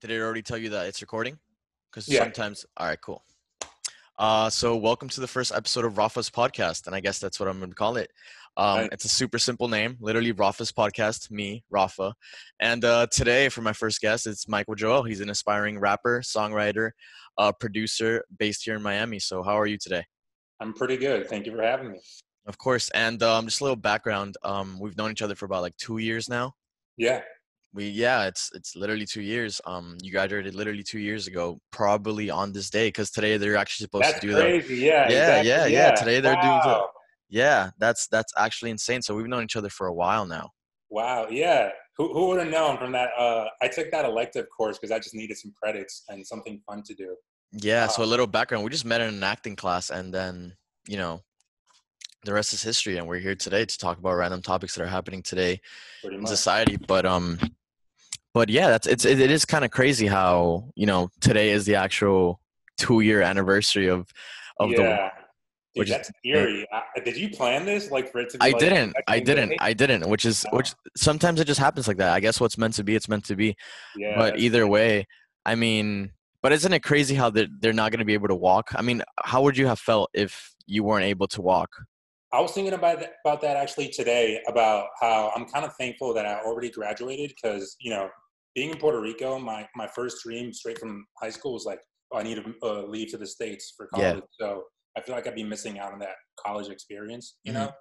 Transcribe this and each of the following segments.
Did it already tell you that it's recording? Because Yeah. sometimes. All right, cool. Uh, so welcome to the first episode of Rafa's podcast, and I guess that's what I'm going to call it. Um, Right. It's a super simple name, literally Rafa's podcast. Me, Rafa, and uh, today for my first guest, it's Michael Joel. He's an aspiring rapper, songwriter, uh, producer based here in Miami. So how are you today? I'm pretty good. Thank you for having me. Of course, and um, just a little background. Um, we've known each other for about like two years now. Yeah, We yeah, it's it's literally two years. Um, you graduated literally two years ago, probably on this day, because today they're actually supposed that's to do crazy. Yeah, Yeah, exactly. yeah, yeah. Today they're doing the- yeah. That's that's actually insane. So we've known each other for a while now. Wow, yeah. Who, who would have known from that? Uh, I took that elective course because I just needed some credits and something fun to do. Yeah. So a little background. We just met in an acting class, and then you know, the rest is history. And we're here today to talk about random topics that are happening today in society. But um, but yeah, that's it's it, it is kind of crazy how you know today is the actual two year anniversary of of the yeah. Dude, which is that's eh, eerie. I, did you plan this? Like for it to be I like, didn't. I didn't. day? I didn't. Which is Oh. which. Sometimes it just happens like that. I guess what's meant to be, it's meant to be. yeah, but either crazy. way, I mean, but isn't it crazy how they're they're not going to be able to walk? I mean, how would you have felt if you weren't able to walk? I was thinking about that, about that actually today about how I'm kind of thankful that I already graduated because you know being in Puerto Rico, my my first dream straight from high school was like oh, I need to uh, leave to the states for college. Yeah. So I feel like I'd be missing out on that college experience, you Mhm. know.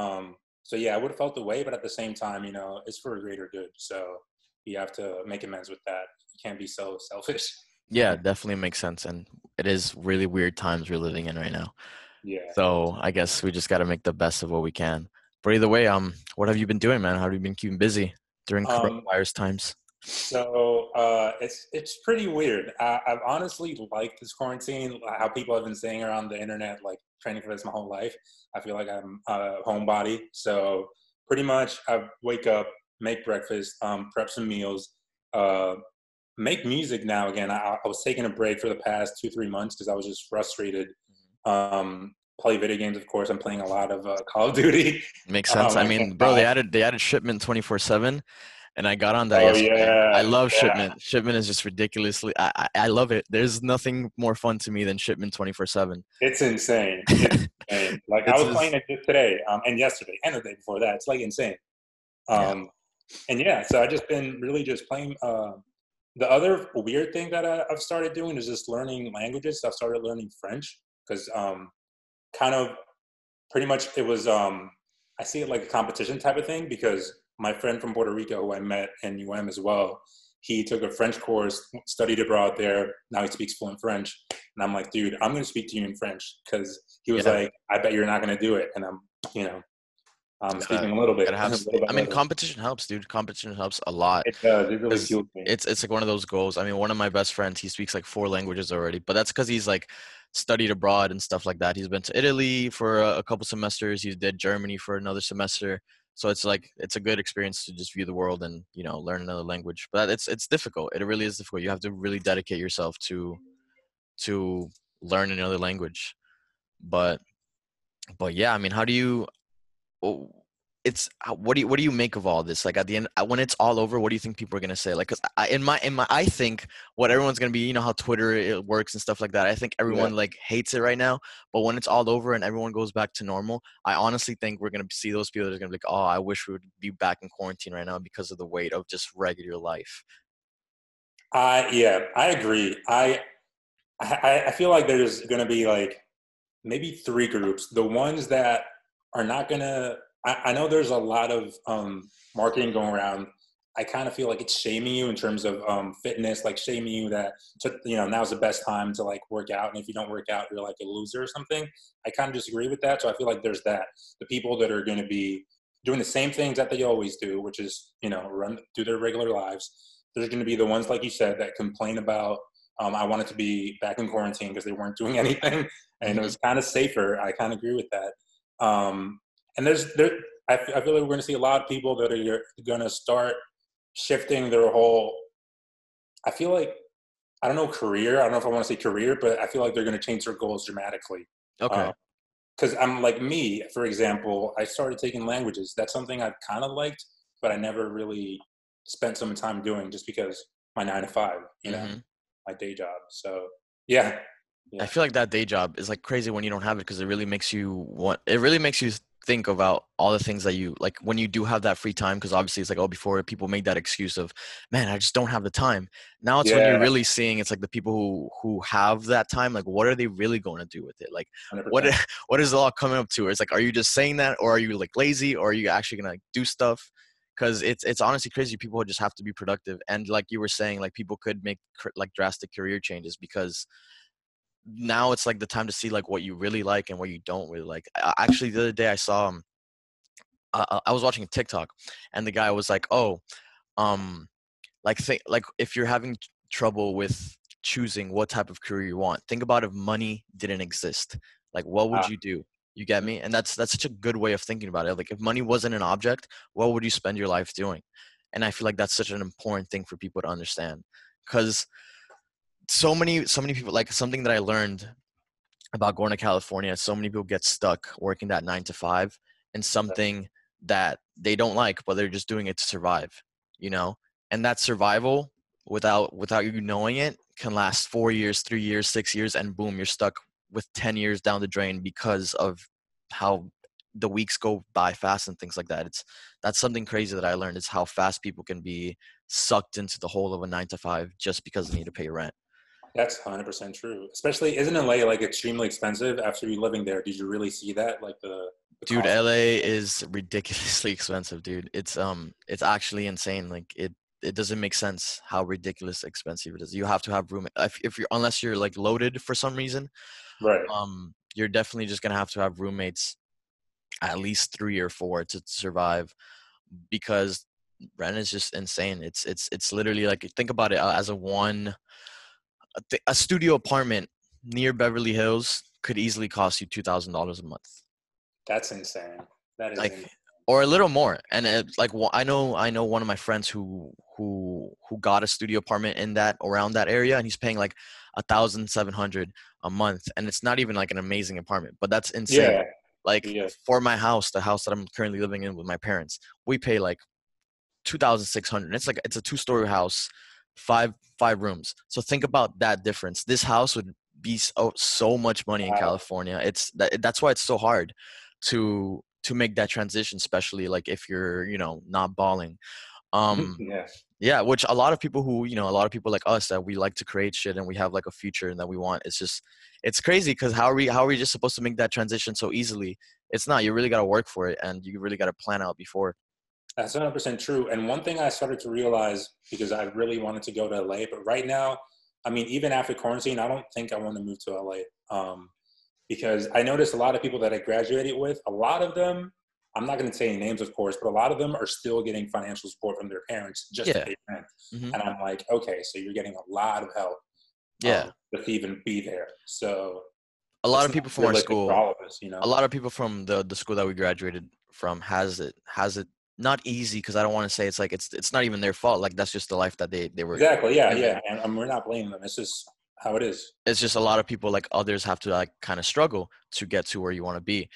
Um, so yeah, I would have felt the way, but at the same time, you know, it's for a greater good. So you have to make amends with that. You can't be so selfish. Yeah, definitely makes sense, and it is really weird times we're living in right now. Yeah. So I guess we just got to make the best of what we can. But either way, um, what have you been doing, man? How have you been keeping busy during Um, coronavirus times? So uh, it's it's pretty weird. I, I've honestly liked this quarantine. How people have been saying around the internet, like training for this my whole life. I feel like I'm a homebody. So pretty much, I wake up, make breakfast, um, prep some meals, uh, make music now again. I, I was taking a break for the past two three months because I was just frustrated. Um, play video games, of course. I'm playing a lot of uh, Call of Duty. Makes sense. I mean, bro, they added they added shipment twenty four seven, and I got on that Oh, yesterday. I yeah, love yeah. shipment. Shipment is just ridiculously. I, I I love it. There's nothing more fun to me than shipment twenty four seven. It's insane. It's insane. Like I was just- playing it just today um, and yesterday and the day before that. It's like insane. Yeah. Um, And yeah, so I've just been really just playing. Uh, the other weird thing that I, I've started doing is just learning languages. So I've started learning French because um, kind of pretty much it was, um, I see it like a competition type of thing because my friend from Puerto Rico who I met in UM as well, he took a French course, studied abroad there. Now he speaks fluent French. And I'm like, dude, I'm going to speak to you in French because he was Yeah. like, I bet you're not going to do it. And I'm, you know, I'm Gotta- speaking a little bit. Have a little I mean, better. competition helps, dude. Competition helps a lot. it does. It really fuels me. It's it's like one of those goals. I mean, one of my best friends, he speaks like four languages already, but that's because he's like studied abroad and stuff like that. He's been to Italy for a, a couple semesters. He did Germany for another semester. So it's like it's a good experience to just view the world and you know learn another language. But it's it's difficult. It really is difficult. You have to really dedicate yourself to to learn another language. But but yeah, I mean, how do you? Oh, It's what do you what do you make of all this? Like at the end, uh, when it's all over, what do you think people are gonna say? Like, cause I, in my in my, I think what everyone's gonna be, you know, how Twitter it works and stuff like that. I think everyone like hates it right now. But when it's all over and everyone goes back to normal, I honestly think we're gonna see those people that are gonna be like, oh, I wish we would be back in quarantine right now because of the weight of just regular life. I yeah, I agree. I I, I feel like there's going to be like maybe three groups. The ones that are not going to. I know there's a lot of um, marketing going around. I kind of feel like it's shaming you in terms of um, fitness, like shaming you that to, you know now's the best time to like work out, and if you don't work out, you're like a loser or something. I kind of disagree with that. So I feel like there's that. The people that are going to be doing the same things that they always do, which is you know run do their regular lives. There's going to be the ones like you said that complain about um, I wanted to be back in quarantine because they weren't doing anything, and it was kind of safer. I kind of agree with that. Um, and there's there, I, f- I feel like we're going to see a lot of people that are going to start shifting their whole. I feel like I don't know career. I don't know if I want to say career, but I feel like they're going to change their goals dramatically. Okay. Because I'm like me, for example, I started taking languages. That's something I've kind of liked, but I never really spent some time doing just because my nine to five, you know, Mhm. my day job. So yeah, Yeah. I feel like that day job is like crazy when you don't have it because it really makes you want. It really makes you think about all the things that you like when you do have that free time. Because obviously, it's like oh, before people make that excuse of, man, I just don't have the time. Now it's when you're really seeing it's like the people who who have that time. Like, what are they really going to do with it? Like, 100%. what what is it all coming up to? It's like, are you just saying that, or are you like lazy, or are you actually gonna like, do stuff? Because it's it's honestly crazy. People just have to be productive, and like you were saying, like people could make cr- like drastic career changes because now it's like the time to see like what you really like and what you don't really like. I, actually, the other day I saw um, I, I- was watching a TikTok, and the guy was like, "Oh, um, like think like if you're having t- trouble with choosing what type of career you want, think about if money didn't exist. Like, what would Ah. you do? You get me? And that's that's such a good way of thinking about it. Like, if money wasn't an object, what would you spend your life doing? And I feel like that's such an important thing for people to understand, because so many so many people like something that I learned about going to California. So many people get stuck working that nine to five in something that they don't like, but they're just doing it to survive. You know, and that survival without without you knowing it can last four years, three years, six years, and boom, you're stuck with ten years down the drain because of how the weeks go by fast and things like that. It's that's something crazy that I learned is how fast people can be sucked into the hole of a nine to five just because they need to pay rent. That's 100% true. Especially, isn't LA like extremely expensive after you living there? Did you really see that? Like the, the Dude, cost? LA is ridiculously expensive, dude. It's um it's actually insane. Like it it doesn't make sense how ridiculous expensive it is. You have to have room if if you're unless you're like loaded for some reason, right. um you're definitely just going to have to have roommates at least 3 or 4 to survive because rent is just insane. It's it's it's literally like think about it uh, as a one a, th- a studio apartment near Beverly Hills could easily cost you $2000 a month. That's insane. That is like insane. or a little more and it, like wh- i know i know one of my friends who who who got a studio apartment in that around that area and he's paying like a thousand seven hundred a month and it's not even like an amazing apartment but that's insane yeah. like Yeah. for my house the house that i'm currently living in with my parents we pay like 2600 it's like it's a two story house five five rooms. So think about that difference. This house would be so, so much money in Wow. california. It's that, that's why it's so hard to to make that transition especially like if you're you know not balling. Um yeah. yeah which a lot of people who you know a lot of people like us that we like to create shit and we have like a future and that we want it's just it's crazy because how are we how are we just supposed to make that transition so easily? It's not you really got to work for it and you really got to plan out before That's 100% true. And one thing I started to realize because I really wanted to go to LA, but right now, I mean, even after quarantine, I don't think I want to move to LA. Um, because I noticed a lot of people that I graduated with, a lot of them, I'm not going to say any names, of course, but a lot of them are still getting financial support from their parents just Yeah. to pay rent. Mhm. And I'm like, okay, so you're getting a lot of help. yeah um, to even be there. So a lot of people from our school for all of us, you know. a lot of people from the the school that we graduated from has it has it not easy because i don't want to say it's like it's it's not even their fault like that's just the life that they they were Exactly. Yeah. given. Yeah. And, and we're not blaming them. It's just how it is. it's just a lot of people like others have to like kind of struggle to get to where you want to be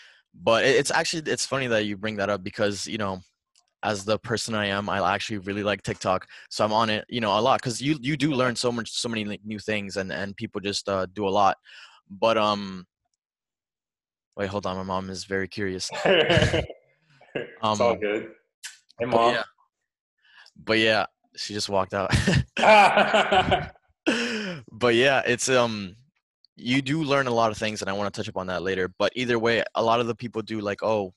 but it- it's actually it's funny that you bring that up because you know as the person i am i actually really like tiktok so i'm on it you know a lot because you you do learn so much so many like, new things and and people just uh, do a lot but um wait hold on my mom is very curious it's all Um, good. Hey, but yeah but yeah she just walked out but yeah, it's um you do learn a lot of things and I want to touch upon that later. But either way, a lot of the people do like, oh,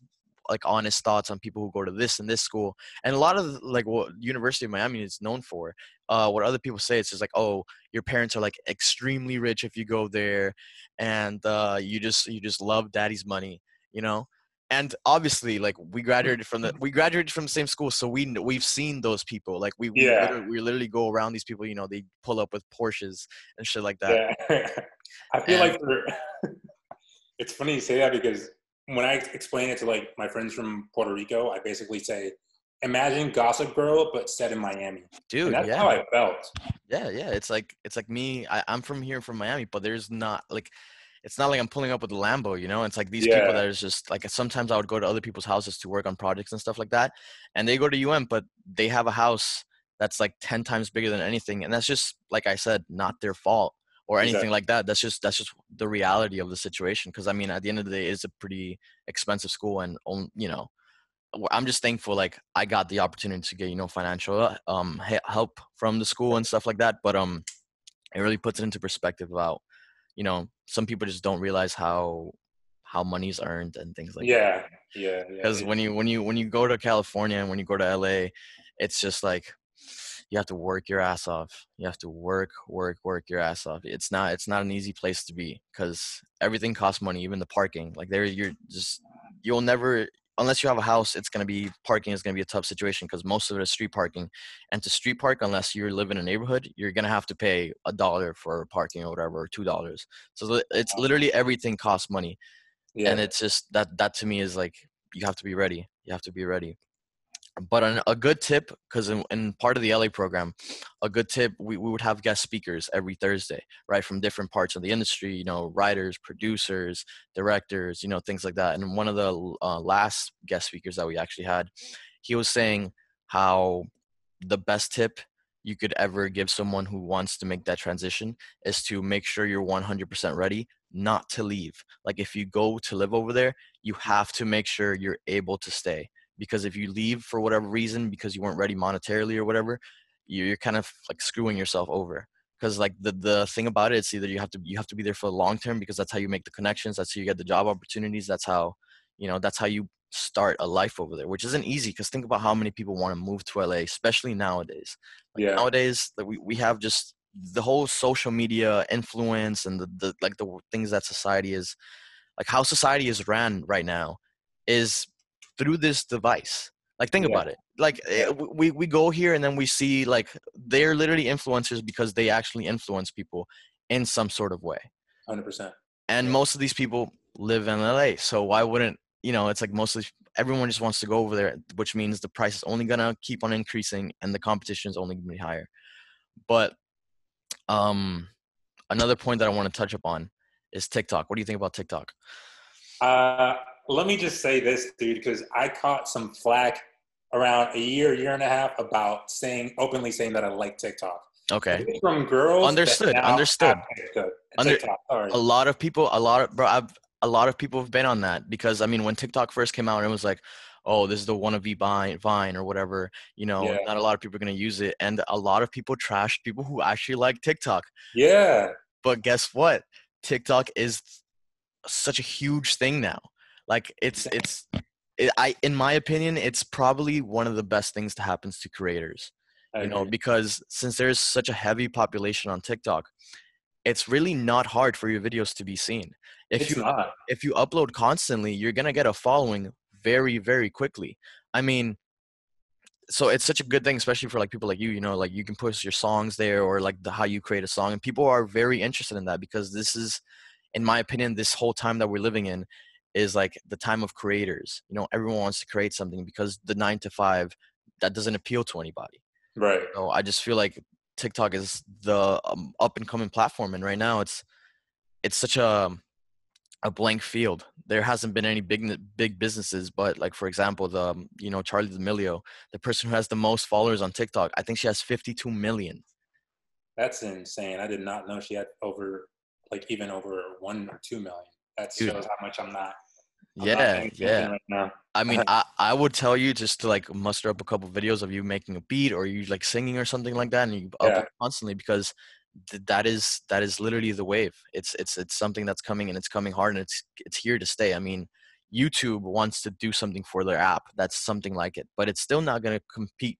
like honest thoughts on people who go to this and this school. And a lot of like what University of Miami is known for, uh what other people say it's just like, oh, your parents are like extremely rich if you go there and uh you just you just love daddy's money, you know? And obviously, like we graduated from the we graduated from the same school, so we we've seen those people. Like we we, Yeah. literally, we literally go around these people. You know, they pull up with Porsches and shit like that. yeah. I feel And- like it's funny you say that because when I explain it to like my friends from Puerto Rico, I basically say, imagine Gossip Girl, but set in Miami. Dude, and that's yeah. how I felt. Yeah, yeah. It's like it's like me. I, I'm from here, from Miami, but there's not like it's not like I'm pulling up with a Lambo, you know. It's like these Yeah. people that is just like sometimes I would go to other people's houses to work on projects and stuff like that, and they go to UM, but they have a house that's like 10 times bigger than anything and that's just like i said not their fault or anything Exactly. like that that's just that's just the reality of the situation because i mean at the end of the day it's a pretty expensive school and you know I'm just thankful like i got the opportunity to get you know financial um help from the school and stuff like that but um it really puts it into perspective about you know some people just don't realize how how money's earned and things like that yeah, yeah, yeah. because yeah. when you when you when you go to California and when you go to LA, it's just like you have to work your ass off. You have to work, work, work your ass off. It's not it's not an easy place to be because everything costs money, even the parking. Like there, you're just you'll never unless you have a house. It's gonna be parking is gonna be a tough situation because most of it is street parking, and to street park unless you live in a neighborhood, you're gonna have to pay a dollar for parking or whatever, or two dollars. So it's literally everything costs money yeah, and it's just that that to me is like you have to be ready you have to be ready but an, a good tip because in, in part of the la program a good tip we, we would have guest speakers every thursday right from different parts of the industry you know writers producers directors you know things like that and one of the uh, last guest speakers that we actually had he was saying how the best tip you could ever give someone who wants to make that transition is to make sure you're 100% ready not to leave. Like if you go to live over there, you have to make sure you're able to stay because if you leave for whatever reason because you weren't ready monetarily or whatever, you- you're kind of like screwing yourself over. Because like the the thing about it, it's either you have to you have to be there for the long term because that's how you make the connections, that's how you get the job opportunities, that's how you know that's how you start a life over there, which isn't easy. Because think about how many people want to move to LA, especially nowadays. Like Yeah. nowadays, like we, we have just the whole social media influence and the, the like the things that society is like how society is ran right now is through this device like think Yeah. about it like eh, we, we go here and then we see like they're literally influencers because they actually influence people in some sort of way hundred percent. and Yeah. most of these people live in LA. So why wouldn't you know? It's like mostly everyone just wants to go over there, which means the price is only gonna keep on increasing and the competition is only gonna be higher. But um, another point that I want to touch upon is TikTok. What do you think about TikTok? Uh, let me just say this, dude, because I caught some flack around a year, year and a half about saying openly saying that I like TikTok. Okay, from girls. Understood, understood. TikTok. Under- a lot of people, a lot of bro, I've, a lot of people have been on that because I mean, when TikTok first came out, it was like, oh, this is the wannabe Vine, Vine or whatever. You know, Yeah. not a lot of people are gonna use it, and a lot of people trashed people who actually like TikTok. Yeah, But guess what? TikTok is such a huge thing now. Like it's it's it, I in my opinion, it's probably one of the best things to happens to creators. I You know, because since there's such a heavy population on TikTok, it's really not hard for your videos to be seen. If it's you not. if you upload constantly, you're gonna get a following very, very quickly. I mean, so it's such a good thing, especially for like people like you. You know, like you can post your songs there or like the how you create a song, and people are very interested in that because this is, in my opinion, this whole time that we're living in is like the time of creators. You know, everyone wants to create something because the nine to five that doesn't appeal to anybody. Right. So I just feel like TikTok is the um, up and coming platform, and right now it's it's such a a blank field. There hasn't been any big big businesses, but like for example, the um, you know Charli D'Amelio, the person who has the most followers on TikTok, I think she has 52 million. That's insane. I did not know she had over, like, even over one or two million. That Dude. shows how much I'm not. Yeah, yeah. Right. I mean, I, I would tell you just to like muster up a couple videos of you making a beat or you like singing or something like that, and you Yeah. upload constantly because th- that is that is literally the wave. It's it's it's something that's coming and it's coming hard and it's it's here to stay. I mean, YouTube wants to do something for their app that's something like it, but it's still not going to compete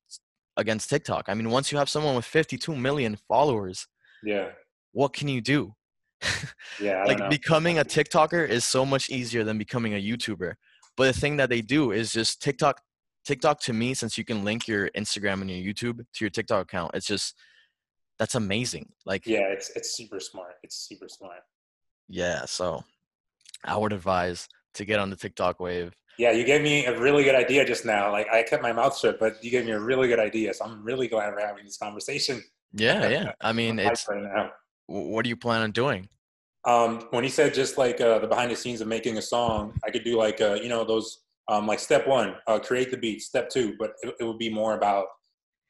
against TikTok. I mean, once you have someone with 52 million followers, Yeah. what can you do? Yeah. Like becoming a TikToker is so much easier than becoming a YouTuber. But the thing that they do is just TikTok. TikTok to me, since you can link your Instagram and your YouTube to your TikTok account, it's just that's amazing. Like yeah, Yeah, it's it's super smart. It's super smart. Yeah, so I would advise to get on the TikTok wave. Yeah, you gave me a really good idea just now. Like I kept my mouth shut, but you gave me a really good idea. So I'm really glad we're having this conversation. Yeah, yeah. I mean, it's right now. Wh- what do you plan on doing? Um, when he said just like uh, the behind the scenes of making a song, I could do like uh, you know those um, like step one, uh, create the beat. Step two, but it, it would be more about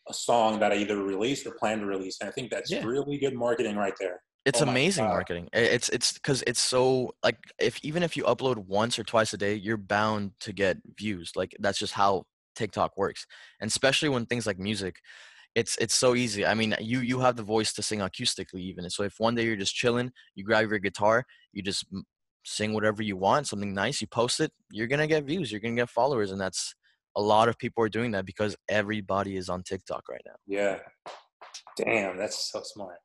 a song that I either release or plan to release. And I think that's Yeah. really good marketing right there. It's Oh amazing marketing. It's it's because it's so like if even if you upload once or twice a day, you're bound to get views. Like that's just how TikTok works. And especially when things like music, it's it's so easy. I mean, you you have the voice to sing acoustically even. So if one day you're just chilling, you grab your guitar, you just sing whatever you want, something nice, you post it, you're gonna get views, you're gonna get followers, and that's a lot of people are doing that because everybody is on TikTok right now. Yeah. Damn, that's so smart.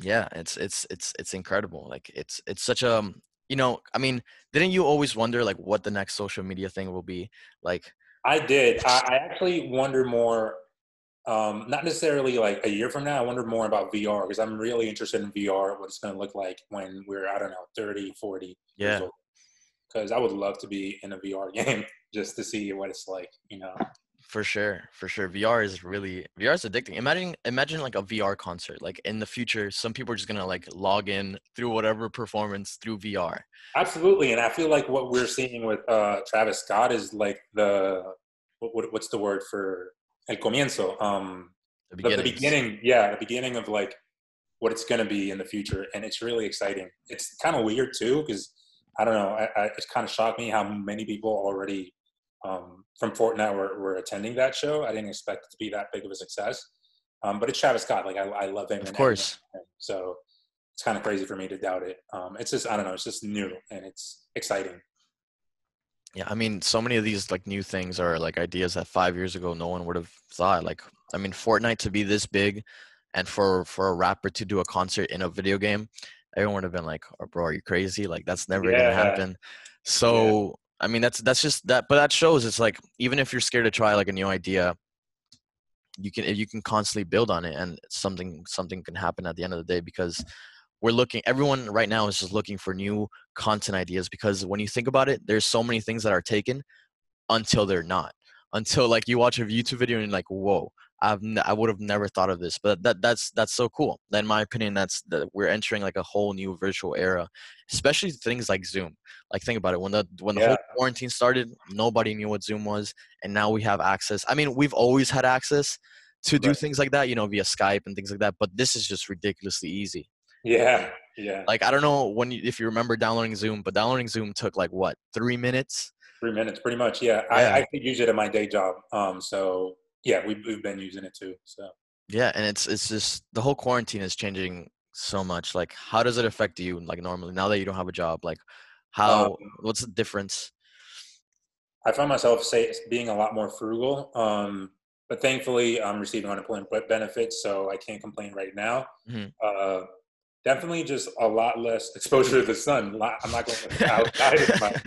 Yeah, it's it's it's it's incredible. Like it's it's such a um, you know, I mean, didn't you always wonder like what the next social media thing will be? Like I did. I, I actually wonder more, um, not necessarily like a year from now. I wonder more about VR because I'm really interested in VR, what it's going to look like when we're, I don't know, 30, 40 Yeah. years old. Because I would love to be in a VR game just to see what it's like, you know? for sure, for sure. VR is really VR is addicting. Imagine imagine like a VR concert. Like in the future, some people are just gonna like log in through whatever performance through VR. Absolutely. And I feel like what we're seeing with uh, Travis Scott is like the, what, what, what's the word for el comienzo? Um, The the, the beginning yeah the beginning of like what it's going to be in the future and it's really exciting it's kind of weird too because i don't know I, I, it's kind of shocked me how many people already um, from fortnite were, were attending that show i didn't expect it to be that big of a success um, but it's travis scott like i, I love him Of and course. everything. so it's kind of crazy for me to doubt it um, it's just i don't know it's just new and it's exciting Yeah, I mean, so many of these like new things are like ideas that five years ago no one would have thought. Like, I mean, Fortnite to be this big, and for for a rapper to do a concert in a video game, everyone would have been like, "Oh, bro, are you crazy? Like, that's never gonna happen." So, I mean, that's that's just that. But that shows it's like even if you're scared to try like a new idea, you can you can constantly build on it, and something something can happen at the end of the day because we're looking everyone right now is just looking for new content ideas because when you think about it there's so many things that are taken until they're not. Until like you watch a youtube video and you're like whoa i've n- i would have never thought of this. But that that's that's so cool. In my opinion that's that we're entering like a whole new virtual era especially things like zoom. Like think about it when the when the whole quarantine started nobody knew what zoom was and now we have access. I mean we've always had access to do Right. things like that you know via skype and things like that but this is just ridiculously easy yeah yeah like I don't know when you, if you remember downloading Zoom, but downloading Zoom took like what three minutes. three minutes pretty much yeah, Yeah. I, I could use it at my day job um, so yeah we've, we've been using it too so Yeah, and it's it's just the whole quarantine is changing so much. Like, how does it affect you? Like normally, now that you don't have a job, like how Um, what's the difference? I find myself say being a lot more frugal. Um, but thankfully, I'm receiving unemployment benefits, so I can't complain right now. Mhm. Uh, definitely, just a lot less exposure to the sun. I'm not going outside much.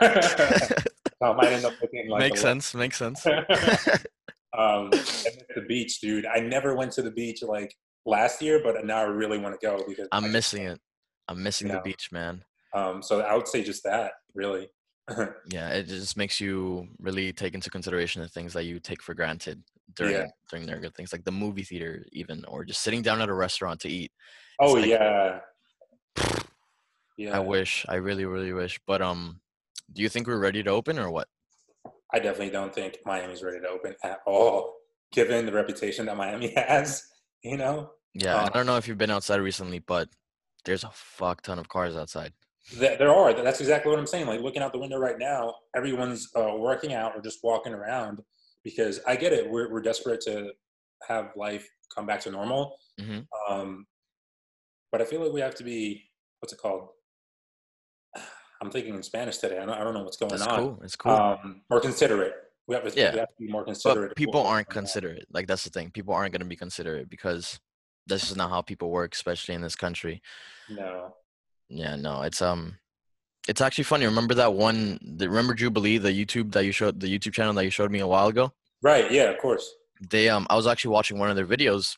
so I might end up looking like makes sense. Makes sense. um, the beach, dude. I never went to the beach like last year, but now I really want to go because I'm I- missing it. I'm missing the beach, man. Um, so I would say just that, really. Yeah, it just makes you really take into consideration the things that you take for granted during Yeah. during their good things, like the movie theater, even, or just sitting down at a restaurant to eat. Oh like- yeah, yeah. I wish. I really, really wish. But um, do you think we're ready to open or what? I definitely don't think Miami's ready to open at all, given the reputation that Miami has. You know, Yeah, Uh, I don't know if you've been outside recently, but there's a fuck ton of cars outside. There are. That's exactly what I'm saying. Like looking out the window right now, everyone's uh, working out or just walking around because I get it. We're we're desperate to have life come back to normal. hmm Um, but I feel like we have to be what's it called? I'm thinking in Spanish today. I don't, I don't know what's going That's on. cool. It's cool. Um, more considerate. We have, to, Yeah. we have to be more considerate. but people aren't considerate. Like that's the thing. People aren't going to be considerate because this is not how people work, especially in this country. No. Yeah, no, it's um, it's actually funny. Remember that one? The, remember Jubilee, the YouTube that you showed, the YouTube channel that you showed me a while ago. Right. Yeah. Of course. They um, I was actually watching one of their videos.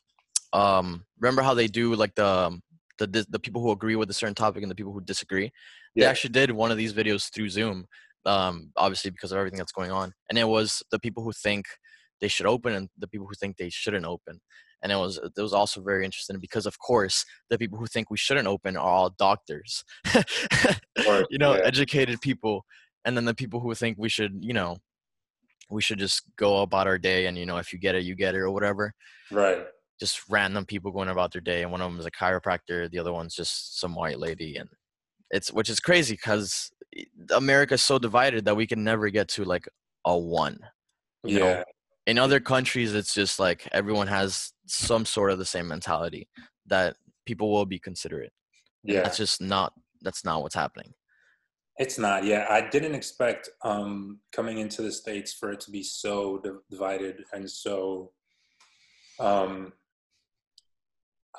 Um, remember how they do like the um, the the people who agree with a certain topic and the people who disagree. They actually did one of these videos through Zoom, um, obviously because of everything that's going on. And it was the people who think they should open and the people who think they shouldn't open. And it was it was also very interesting because of course the people who think we shouldn't open are all doctors, you know, yeah. educated people, and then the people who think we should, you know, we should just go about our day and you know if you get it you get it or whatever Right. Just random people going about their day and one of them is a chiropractor the other one's just some white lady and it's which is crazy because america is so divided that we can never get to like a one you know? Yeah. in other countries it's just like everyone has some sort of the same mentality that people will be considerate Yeah. that's just not that's not what's happening It's not. Yeah, I didn't expect um, coming into the states for it to be so di- divided and so. Um,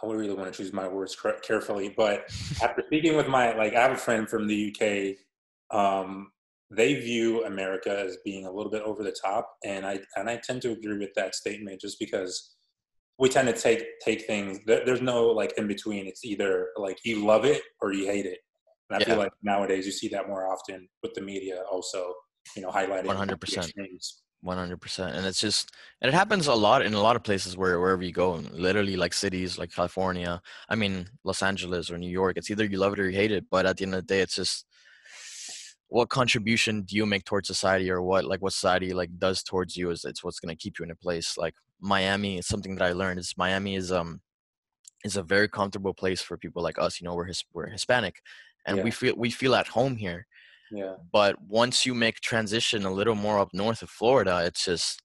I would really want to choose my words carefully, but after speaking with my like, I have a friend from the UK. Um, they view America as being a little bit over the top, and I and I tend to agree with that statement just because we tend to take take things. There, there's no like in between. It's either like you love it or you hate it. And I feel like nowadays you see that more often with the media also, you know, highlighting 100%. extremes. 100% and it's just and it happens a lot in a lot of places where wherever you go literally like cities like california i mean los angeles or new york it's either you love it or you hate it but at the end of the day it's just what contribution do you make towards society or what like what society like does towards you is it's what's going to keep you in a place like miami is something that i learned is miami is um is a very comfortable place for people like us you know we're his, we're hispanic and Yeah. we feel we feel at home here Yeah. but once you make transition a little more up north of Florida, it's just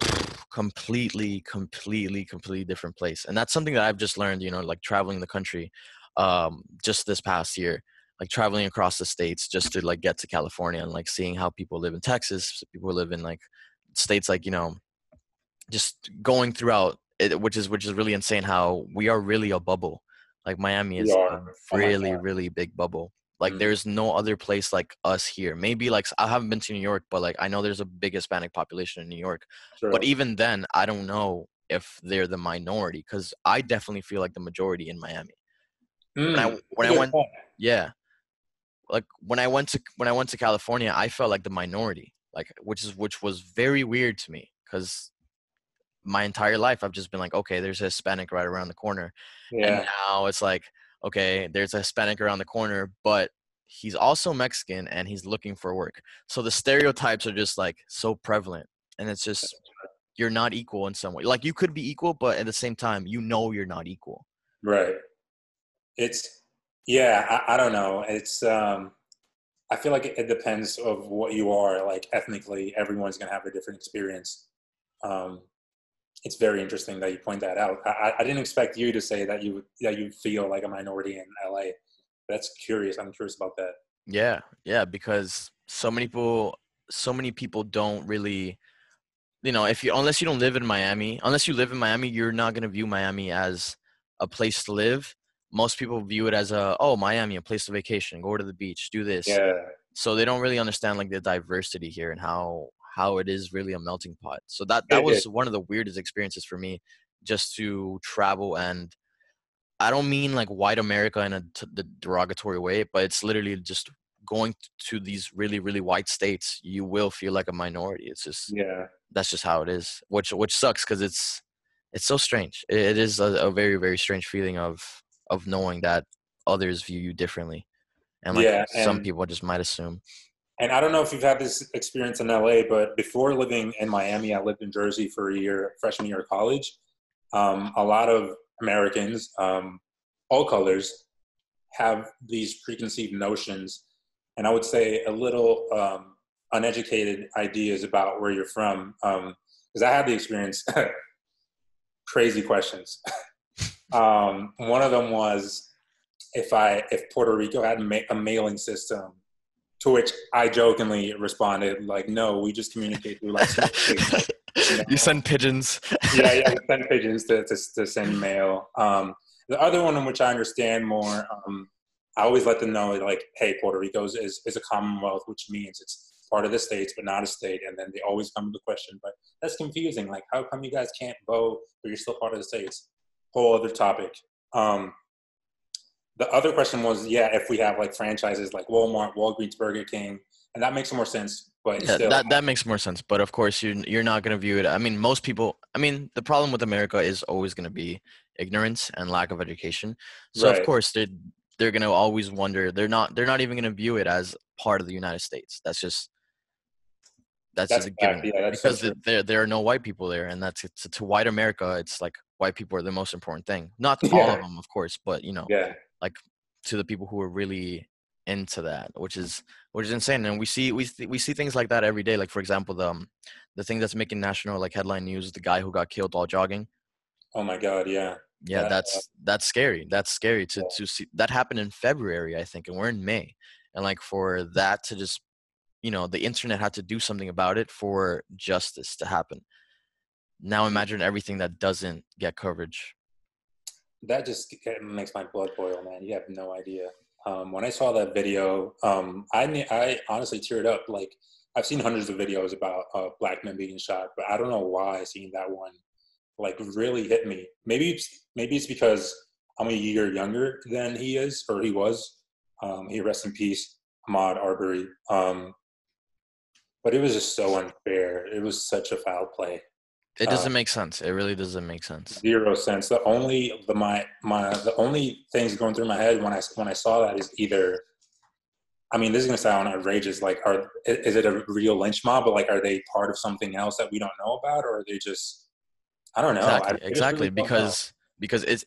completely, completely, completely different place. And that's something that I've just learned, you know, like traveling the country, um, just this past year, like traveling across the states just to like get to California and like seeing how people live in Texas, people live in like states like, you know, just going throughout it, which is which is really insane how we are really a bubble. Like Miami is a Oh really, really big bubble. Like Mhm. there's no other place like us here. Maybe like I haven't been to New York, but like I know there's a big Hispanic population in New York. True. But even then, I don't know if they're the minority because I definitely feel like the majority in Miami. When I Mm, when I went, yeah, like when I went to when I went to California, I felt like the minority, like which is which was very weird to me because my entire life I've just been like, okay, there's a Hispanic right around the corner, and now it's like, okay, there's a Hispanic around the corner, but he's also Mexican and he's looking for work. So the stereotypes are just like so prevalent, and it's just you're not equal in some way. Like you could be equal, but at the same time, you know you're not equal. Right. It's yeah, I, I don't know. It's um I feel like it, it depends of what you are, like ethnically, everyone's gonna have a different experience. Um it's very interesting that you point that out. I, I- didn't expect you to say that you that you feel like a minority in LA. That's curious. I'm curious about that. Yeah, yeah, because so many people, so many people don't really, you know, if you unless you don't live in Miami, unless you live in Miami, you're not gonna view Miami as a place to live. Most people view it as a oh Miami, a place to vacation, go to the beach, do this. Yeah. So they don't really understand like the diversity here and how how it is really a melting pot. So that that was one of the weirdest experiences for me, just to travel and I don't mean like white America in a t- the derogatory way, but it's literally just going to these really really white states. You will feel like a minority. It's just Yeah. that's just how it is, which which sucks because it's it's so strange. It, it is a, a very very strange feeling of of knowing that others view you differently, and like Yeah, some and- people just might assume. And I don't know if you've had this experience in LA, but before living in Miami, I lived in Jersey for a year, freshman year of college. Um, a lot of Americans, um, all colors, have these preconceived notions, and I would say a little um, uneducated ideas about where you're from. Because I had the experience, crazy questions. um, one of them was if I if Puerto Rico had a mailing system to which I jokingly responded, like, no, we just communicate through like, snake know? you send pigeons. yeah, yeah, we send pigeons to, to, to send mail. Um, the other one in which I understand more, um, I always let them know, like, hey, Puerto Rico is, is, is a commonwealth, which means it's part of the states, but not a state. And then they always come to the question, but that's confusing. Like, how come you guys can't vote, but you're still part of the states? Whole other topic. Um, the other question was, yeah, if we have like franchises like Walmart, Walgreens, Burger King, and that makes more sense. But Yeah, still, that that makes more sense. But of course, you're you're not gonna view it. I mean, most people. I mean, the problem with America is always gonna be ignorance and lack of education. So Right. of course, they're they're gonna always wonder. They're not they're not even gonna view it as part of the United States. That's just That's, That's a a given. Yeah, that's because th- there there are no white people there, and that's it's to white America. It's like white people are the most important thing. Not all Yeah. of them, of course, but you know, Yeah, to the people who are really into that, which is which is insane. And we see we see- we see things like that every day. Like for example, the um, the thing that's making national like headline news, the guy who got killed while jogging. Oh my God, yeah. Yeah, Yeah, that's that's scary. That's scary to Yeah. to see. That happened in February, I think, and we're in May, and like for that to just, you know, the internet had to do something about it for justice to happen. Now imagine everything that doesn't get coverage. That just makes my blood boil, man. You have no idea. Um, when I saw that video, um, I I honestly teared up. Like I've seen hundreds of videos about uh, black men being shot, but I don't know why seeing that one like really hit me. Maybe it's maybe it's because I'm a year younger than he is or he was. Um, he rest in peace, Ahmaud Arbery. Um, but it was just so unfair. It was such a foul play. It Uh, doesn't make sense. It really doesn't make sense. zero sense. The only the my my the only things going through my head when I when I saw that is either, I mean, this is gonna sound outrageous. Like, are is it a real lynch mob? But like, are they part of something else that we don't know about, or are they just? I don't know. I- I Exactly, exactly. really. Because because it's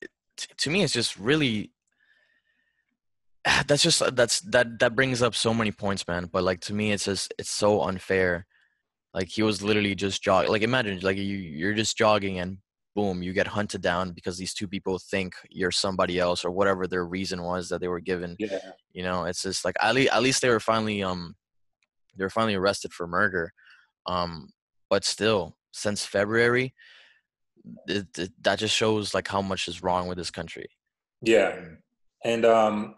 to me, it's just really. That's just that's that that brings up so many points, man. But like to me, it's just it's so unfair. Like he was literally just jogging. Like imagine like you you're just jogging and boom, you get hunted down because these two people think you're somebody else or whatever their reason was that they were given. yeah, You know, it's just like at least at least they were finally um they were finally arrested for murder. Um, but still, since February, it, it, that just shows like how much is wrong with this country. yeah, and um,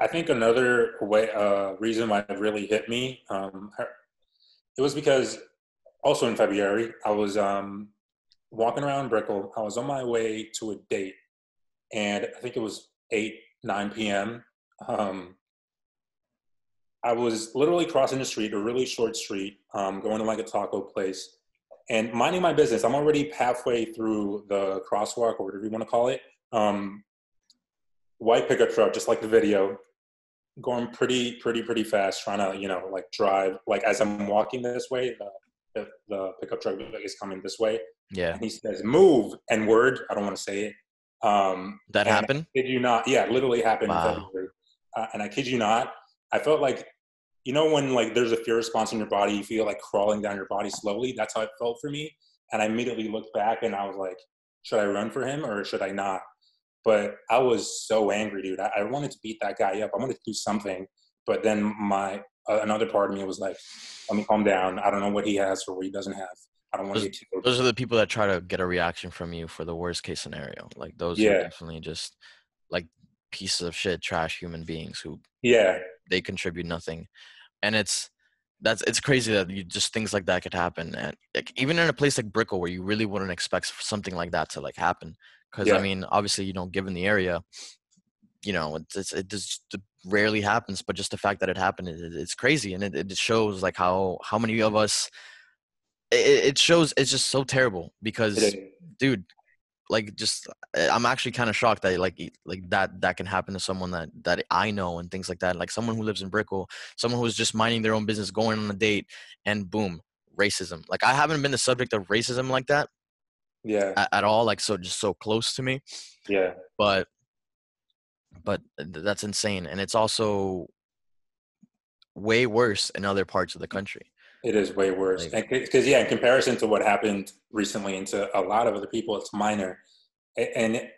I think another way uh reason why it really hit me um, it was because also in February I was um walking around Brickell. I was on my way to a date, and I think it was eight nine p.m. Um, I was literally crossing the street, a really short street, um, going to like a taco place, and minding my business. I'm already halfway through the crosswalk or whatever you want to call it. Um, white pickup truck, just like the video, going pretty, pretty, pretty fast, trying to you know like drive. Like as I'm walking this way, the the, the pickup truck is coming this way, Yeah, and he says, "Move!" and word. I don't want to say it. Um, that I happened. kid you not. Yeah, it literally happened Wow. Uh, and I kid you not, I felt like, you know, when like there's a fear response in your body, you feel like crawling down your body slowly. That's how it felt for me. And I immediately looked back and I was like, should I run for him or should I not? But I was so angry, dude. I, I wanted to beat that guy up. I wanted to do something. But then my uh, another part of me was like, let me calm down. I don't know what he has or what he doesn't have. I don't want to get killed. Those are the people that try to get a reaction from you for the worst case scenario. Like those Yeah. are definitely just like pieces of shit, trash human beings who Yeah, they contribute nothing and it's that's it's crazy that you just things like that could happen and like, even in a place like brickell where you really wouldn't expect something like that to like happen because i mean obviously you know given the area you know it's, it's it just rarely happens but just the fact that it happened it, it's crazy and it, it shows like how how many of us it, it shows it's just so terrible because dude like just i'm actually kind of shocked that like like that that can happen to someone that that i know and things like that like someone who lives in brickell someone who's just minding their own business going on a date and boom racism like i haven't been the subject of racism like that Yeah, at, at all like so just so close to me yeah, but but that's insane and it's also way worse in other parts of the country It is way worse. Like- Because, yeah, in comparison to what happened recently and to a lot of other people, it's minor. And, it-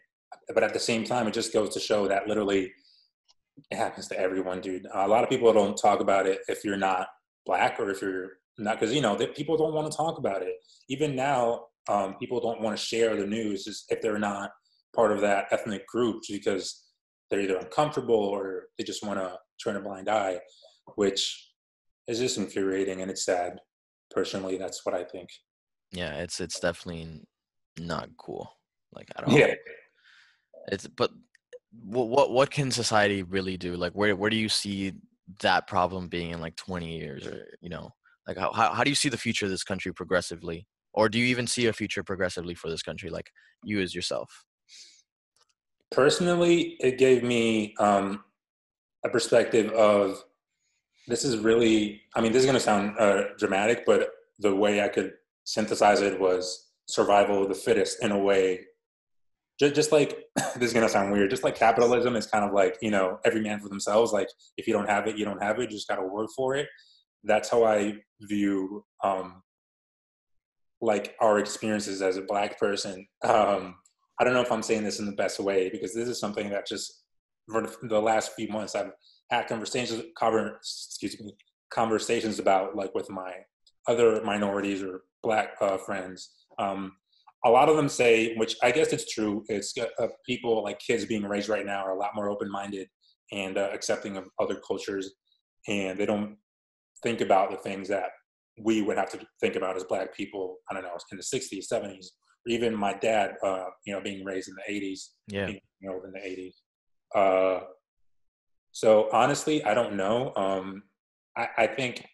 but at the same time, it just goes to show that literally it happens to everyone, dude. A lot of people don't talk about it if you're not black or if you're not, because, you know, that people don't want to talk about it. Even now, um, people don't want to share the news if they're not part of that ethnic group because they're either uncomfortable or they just want to turn a blind eye, which is just infuriating and it's sad. Personally, that's what I think. yeah it's it's definitely not cool like I don't. Yeah. it's but what what what can society really do like where where do you see that problem being in like 20 years or you know like how, how, how do you see the future of this country progressively or do you even see a future progressively for this country like you as yourself Personally, it gave me um, a perspective of this is really. I mean, this is going to sound uh, dramatic, but the way I could synthesize it was survival of the fittest in a way. Just, just like this is going to sound weird. Just like capitalism is kind of like you know every man for themselves. Like if you don't have it, you don't have it. You just got to work for it. That's how I view um, like our experiences as a black person. Um, I don't know if I'm saying this in the best way because this is something that just for the last few months I've had conversations, cover, excuse me, conversations about like with my other minorities or black uh, friends. Um, a lot of them say, which I guess it's true, it's uh, people like kids being raised right now are a lot more open-minded and uh, accepting of other cultures, and they don't think about the things that we would have to think about as black people. I don't know, in the '60s, '70s, or even my dad, uh, you know, being raised in the '80s, yeah, you know, in the '80s. Uh, so honestly, I don't know. Um, I, I think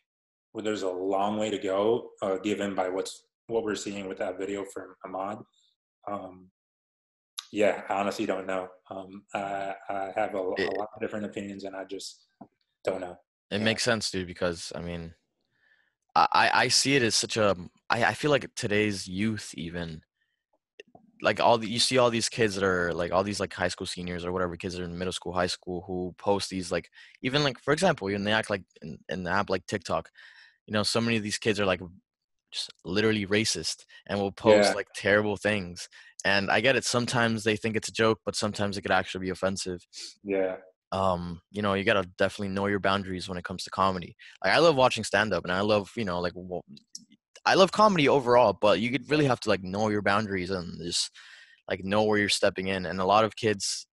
well, there's a long way to go, uh, given by what's what we're seeing with that video from Ahmaud. Um, yeah, I honestly don't know. Um, I, I have a, a, lot of different opinions, and I just don't know. It yeah. makes sense, dude, because I mean, I I see it as such a. Um, I I feel like today's youth even like all the, you see all these kids that are like all these like high school seniors or whatever kids that are in middle school high school who post these like even like for example when they act like in, in the app like tiktok you know so many of these kids are like just literally racist and will post yeah. like terrible things and i get it sometimes they think it's a joke but sometimes it could actually be offensive yeah um you know you got to definitely know your boundaries when it comes to comedy like i love watching stand up and i love you know like well, I love comedy overall, but you could really have to like know your boundaries and just like know where you're stepping in. And a lot of kids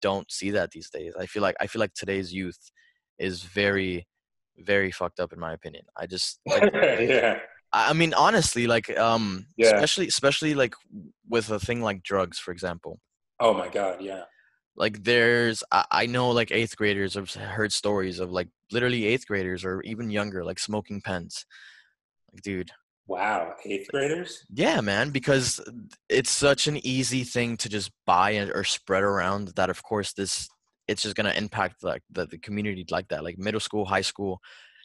don't see that these days. I feel like I feel like today's youth is very, very fucked up in my opinion. I just like, yeah. I mean, honestly, like, um, yeah. especially, especially like with a thing like drugs, for example. Oh my God, yeah. Like, there's, I, I know, like eighth graders have heard stories of like literally eighth graders or even younger, like smoking pens. Like, dude, Wow, eighth graders? Yeah, man, because it's such an easy thing to just buy or spread around that, of course, this it's just gonna impact like the, the community like that, like middle school, high school.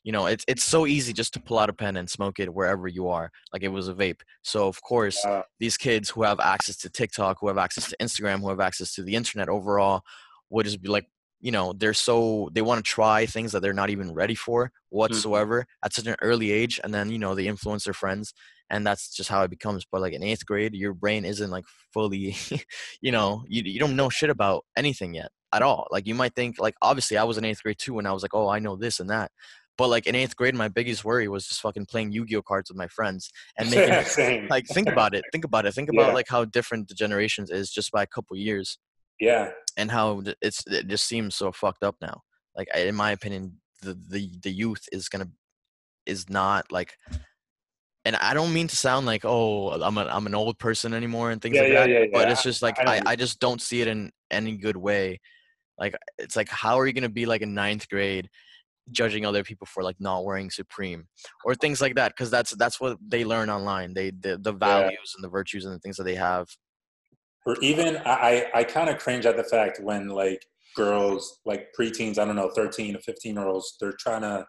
You know, it's it's so easy just to pull out a pen and smoke it wherever you are, like it was a vape. So of course, these kids who have access to TikTok, who have access to Instagram, who have access to the internet overall, would just be like, you know they're so they want to try things that they're not even ready for mm-hmm. whatsoever mm-hmm. at such an early age and then you know they influence their friends and that's just how it becomes but like in eighth grade your brain isn't like fully you know you, you don't know shit about anything yet at all like you might think like obviously i was in eighth grade too and i was like oh i know this and that but like in eighth grade my biggest worry was just fucking playing yu-gi-oh cards with my friends and making like think about it think about it think about yeah. like how different the generations is just by a couple years yeah. And how it's it just seems so fucked up now. Like in my opinion, the the the youth is gonna is not like. And I don't mean to sound like oh I'm a I'm an old person anymore and things yeah, like yeah, that. But it's just like I, I, I just don't see it in any good way. Like it's like how are you gonna be like in ninth grade judging other people for like not wearing supreme or things like that because that's that's what they learn online they the, the values yeah. and the virtues and the things that they have or even I, I kind of cringe at the fact when like girls, like preteens, I don't know, 13 to 15 year olds, they're trying to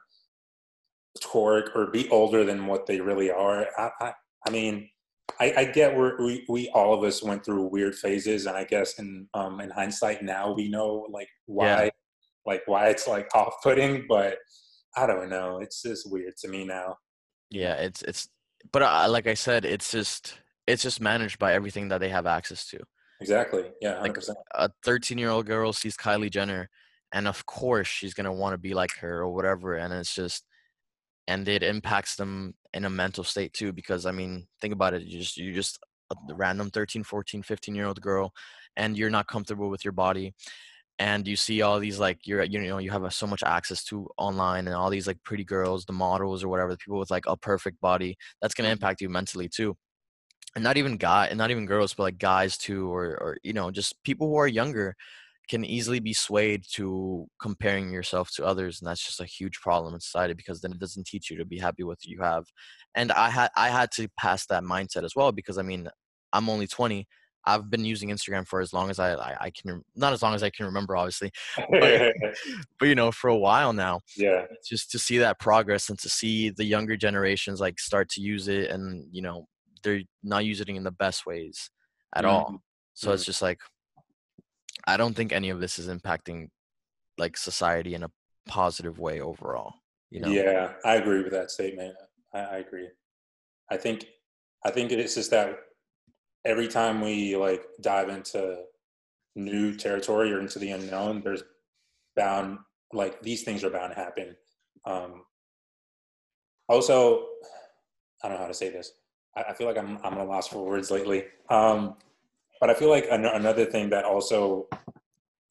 twerk or be older than what they really are. I, I, I mean, I, I get where we, we all of us went through weird phases, and I guess in um in hindsight now we know like why yeah. Like why it's like off putting, but I don't know. It's just weird to me now. Yeah, it's it's but uh, like I said, it's just it's just managed by everything that they have access to. Exactly. Yeah. 100%. Like a 13 year old girl sees Kylie Jenner, and of course she's gonna want to be like her or whatever. And it's just, and it impacts them in a mental state too. Because I mean, think about it. You just you just a random 13, 14, 15 year old girl, and you're not comfortable with your body. And you see all these like you're you know you have so much access to online and all these like pretty girls, the models or whatever, the people with like a perfect body. That's gonna mm-hmm. impact you mentally too and not even guy and not even girls but like guys too or or you know just people who are younger can easily be swayed to comparing yourself to others and that's just a huge problem in society because then it doesn't teach you to be happy with what you have and i had i had to pass that mindset as well because i mean i'm only 20 I've been using Instagram for as long as I I, I can not as long as I can remember, obviously, but, but you know for a while now. yeah, Just to see that progress and to see the younger generations like start to use it, and you know they're not using it in the best ways at all. Mhm. So it's just like I don't think any of this is impacting like society in a positive way overall. You know? yeah. I agree with that statement. I, I agree. I think I think it's just that every time we like dive into new territory or into the unknown, there's bound like these things are bound to happen. Um, also, I don't know how to say this. I, I feel like I'm I'm a loss for words lately. Um, but I feel like an- another thing that also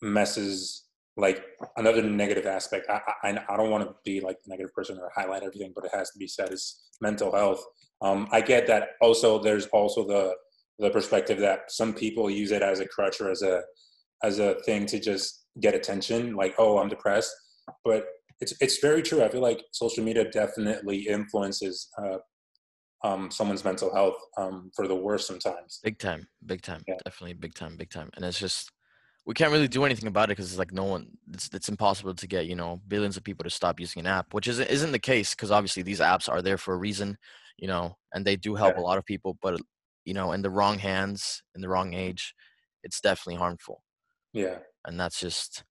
messes like another negative aspect. I I, I don't want to be like the negative person or highlight everything, but it has to be said is mental health. Um, I get that. Also, there's also the the perspective that some people use it as a crutch or as a as a thing to just get attention. Like, oh, I'm depressed, but it's it's very true. I feel like social media definitely influences uh, um, someone's mental health um, for the worst sometimes. Big time, big time, Yeah. definitely big time, big time. And it's just we can't really do anything about it because it's like no one. It's it's impossible to get you know billions of people to stop using an app, which isn't isn't the case because obviously these apps are there for a reason, you know, and they do help Yeah. a lot of people. But you know, in the wrong hands, in the wrong age, it's definitely harmful, Yeah, and that's just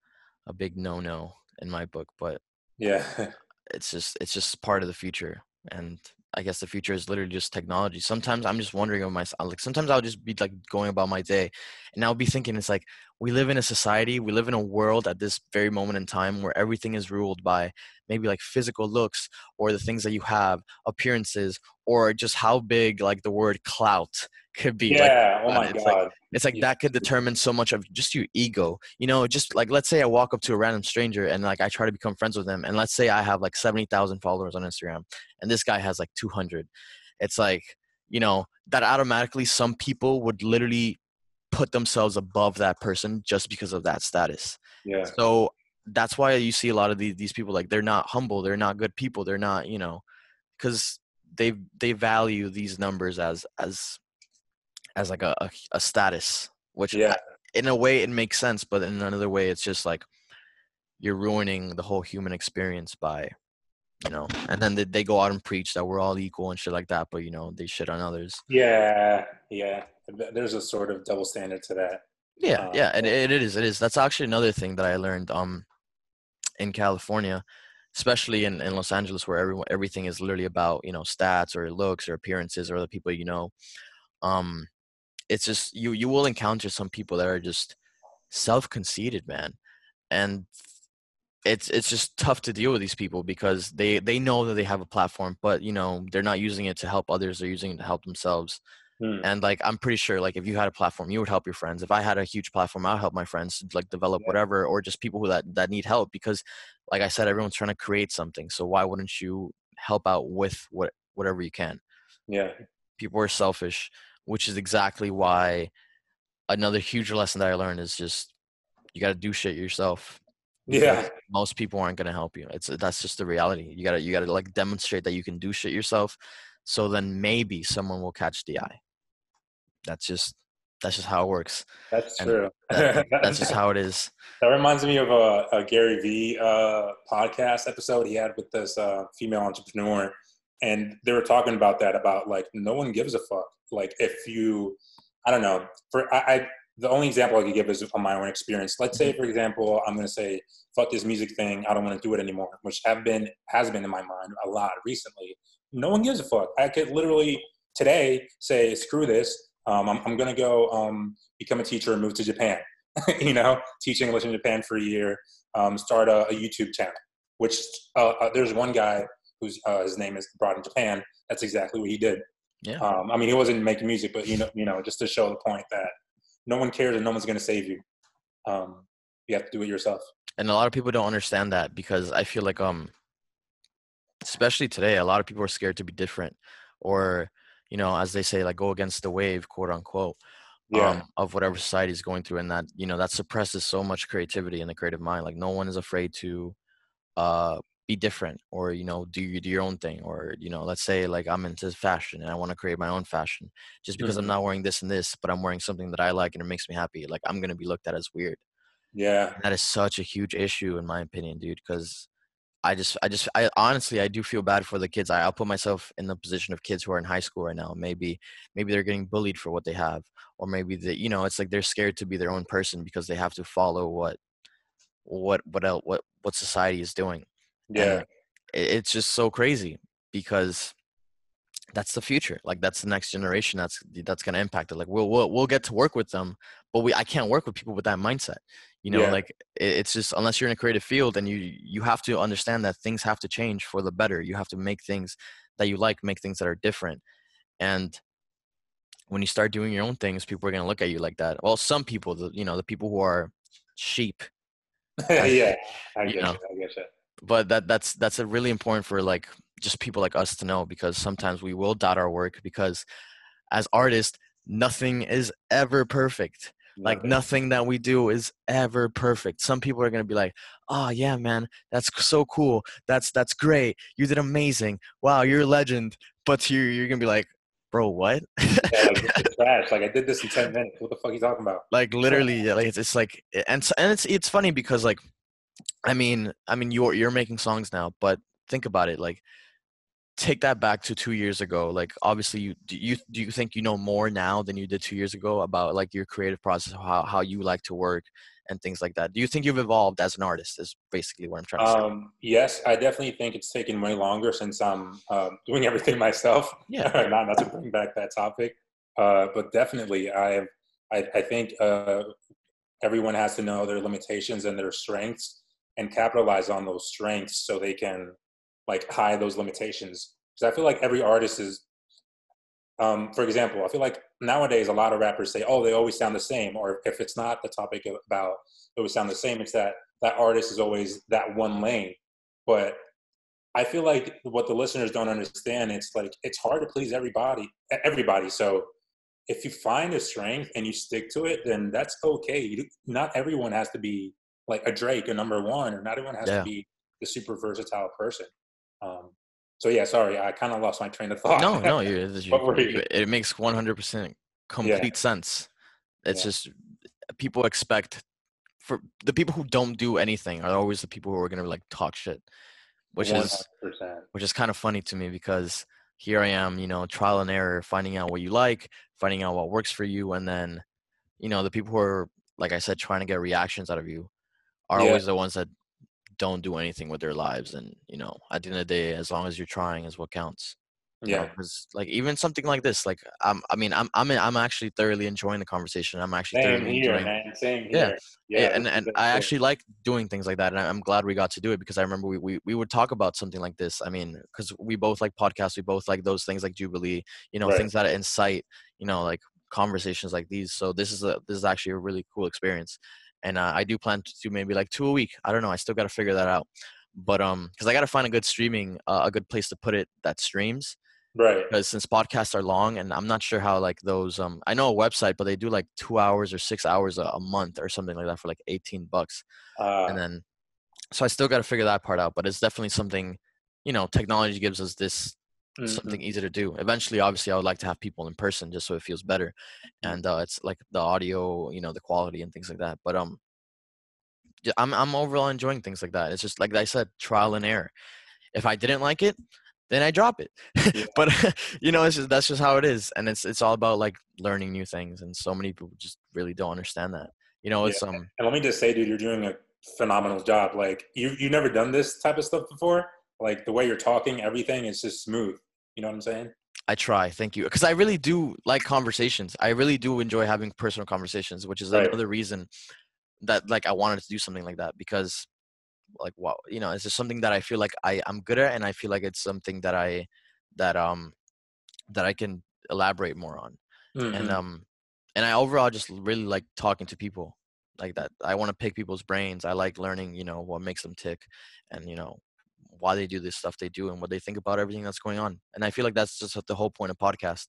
a big no no in my book. But yeah, it's just it's just part of the future and i guess the future is literally just technology. Sometimes i'm just wondering of myself like sometimes i'll just be like going about my day and i'll be thinking it's like we live in a society we live in a world at this very moment in time where everything is ruled by maybe like physical looks or the things that you have appearances or just how big like the word clout could be like yeah. oh uh, my it. It's like- god. it's like Yeah. that could determine so much of just your ego. You know, just like let's say I walk up to a random stranger and like I try to become friends with them, and let's say I have like seventy thousand followers on Instagram, and this guy has like two hundred. It's like you know that automatically some people would literally put themselves above that person just because of that status. Yeah, So that's why you see a lot of these these people like they're not humble, they're not good people, they're not you know, because they they value these numbers as as as like a a, a status, which yeah, in a way it makes sense, but in another way it's just like you're ruining the whole human experience by you know and then they, they go out and preach that we're all equal and shit like that but you know they shit on others yeah, yeah. There's a sort of double standard to that. yeah Uh, yeah and it, it is it is that's actually another thing that i learned um in california especially in, in los angeles where everyone everything is literally about you know stats or looks or appearances or the people you know um it's just you you will encounter some people that are just self-conceited man. And it's it's just tough to deal with these people because they they know that they have a platform but you know they're not using it to help others they're using it to help themselves Hmm. and like i'm pretty sure like if you had a platform you would help your friends. If i had a huge platform i'll help my friends like develop Yeah. whatever or just people who that that need help because like i said everyone's trying to create something. So why wouldn't you help out with what whatever you can? Yeah, people are selfish which is exactly why another huge lesson that i learned is just you got to do shit yourself yeah, most people aren't going to help you. It's that's just the reality. You got to you got to like demonstrate that you can do shit yourself so then maybe someone will catch the eye that's just that's just how it works that's And true. that, that's just how it is That reminds me of a, a Gary Vee uh, podcast episode he had with this uh, female entrepreneur, and they were talking about that about like no one gives a fuck. Like if you, I don't know, for I, I the only example I could give is from my own experience. Let's say, for example, I'm going to say, "Fuck this music thing. I don't want to do it anymore," which have been has been in my mind a lot recently. No one gives a fuck. I could literally today say, "Screw this. Um, I'm, I'm going to go um, become a teacher and move to Japan." you know, teach English in Japan for a year, um, start a, a YouTube channel. Which uh, uh, there's one guy whose uh, his name is Broad in Japan. That's exactly what he did. Yeah. Um, I mean, he wasn't making music, but you know, you know, just to show the point that no one cares and no one's going to save you. Um, you have to do it yourself. and a lot of people don't understand that because i feel like um especially today a lot of people are scared to be different or you know as they say like go against the wave quote unquote Yeah. um, of whatever society is going through and that you know that suppresses so much creativity in the creative mind like no one is afraid to uh be different or you know do you do your own thing or you know let's say like i'm into fashion and i want to create my own fashion just because Mhm. i'm not wearing this and this but i'm wearing something that i like and it makes me happy like i'm gonna be looked at as weird Yeah. that is such a huge issue in my opinion dude because i just i just i honestly i do feel bad for the kids I, i'll put myself in the position of kids who are in high school right now maybe maybe they're getting bullied for what they have or maybe they you know it's like they're scared to be their own person because they have to follow what what what else what what society is doing Yeah. and it's just so crazy because that's the future like that's the next generation that's that's going to impact it like we'll, we'll we'll get to work with them but we i can't work with people with that mindset you know Yeah. like it's just unless you're in a creative field and you you have to understand that things have to change for the better you have to make things that you like make things that are different and when you start doing your own things people are going to look at you like that well some people the you know the people who are sheep yeah. I get know. you. I get you. but that that's that's a really important for like just people like us to know because sometimes we will doubt our work because as artists nothing is ever perfect like Nothing. nothing that we do is ever perfect some people are going to be like oh yeah man that's so cool that's that's great you did amazing wow you're a legend but you're, you're going to be like bro what Yeah, like, trash. Like I did this in ten minutes. What the fuck are you talking about? like literally like it's, it's like and and it's it's funny because like i mean i mean you're you're making songs now but think about it like take that back to two years ago like obviously you do you do you think you know more now than you did two years ago about like your creative process how, how you like to work and things like that do you think you've evolved as an artist is basically what i'm trying to say Um, yes, I definitely think it's taken way longer since I'm um, doing everything myself. Yeah. not not to bring back that topic, uh, but definitely I I, I think uh, everyone has to know their limitations and their strengths and capitalize on those strengths so they can like hide those limitations. Because I feel like every artist is, um, for example, I feel like nowadays a lot of rappers say, "Oh, they always sound the same," or if it's not the topic about it would sound the same, it's that that artist is always that one lane. But I feel like what the listeners don't understand, it's like it's hard to please everybody. Everybody. So if you find a strength and you stick to it, then that's okay. You, not everyone has to be like a Drake, a number one, or not everyone has Yeah. to be the super versatile person. Um, so yeah, sorry, I kind of lost my train of thought. no no you, you, it makes 100% complete sense it's Yeah. just people expect for the people who don't do anything are always the people who are going to like talk shit which is 100%. which is kind of funny to me because here I am, you know, trial and error, finding out what you like, finding out what works for you, and then, you know, the people who are, like I said, trying to get reactions out of you are Yeah. always the ones that don't do anything with their lives. And, you know, at the end of the day, as long as you're trying is what counts. yeah know, Yeah, 'cause, like even something like this, like I'm, I mean, I'm, I'm, I'm actually thoroughly enjoying the conversation. I'm actually same thoroughly here, enjoying man. Same Yeah. here. yeah, Yeah, and and I actually like doing things like that, and I'm glad we got to do it because I remember we we, we would talk about something like this. I mean, because we both like podcasts, we both like those things like Jubilee, you know, Right. things that incite, you know, like conversations like these. So this is a this is actually a really cool experience, and uh, I do plan to do maybe like two a week. I don't know, I still got to figure that out, but um, because I got to find a good streaming, uh, a good place to put it that streams right. because since podcasts are long and i'm not sure how like those um i know a website but they do like two hours or six hours a, a month or something like that for like 18 bucks Uh, and then so i still got to figure that part out but it's definitely something you know technology gives us this mhm. something easy to do eventually obviously i would like to have people in person just so it feels better and uh, it's like the audio you know the quality and things like that but um i'm i'm overall enjoying things like that it's just like i said trial and error if i didn't like it then i drop it Yeah. but you know it's just, that's just how it is and it's it's all about like learning new things and so many people just really don't understand that you know it's um And let me just say, dude, you're doing a phenomenal job. Like you you've never done this type of stuff before. Like the way you're talking, everything is just smooth. You know what I'm saying? I try, thank you, because I really do like conversations. I really do enjoy having personal conversations, which is Right. another reason that like I wanted to do something like that because, like, wow, you know, it's just something that I feel like I I'm good at, and I feel like it's something that I that um that I can elaborate more on, and Mhm. um and I overall just really like talking to people like that. I want to pick people's brains. I like learning, you know, what makes them tick, and you know why they do this stuff they do and what they think about everything that's going on. And I feel like that's just the whole point of podcast,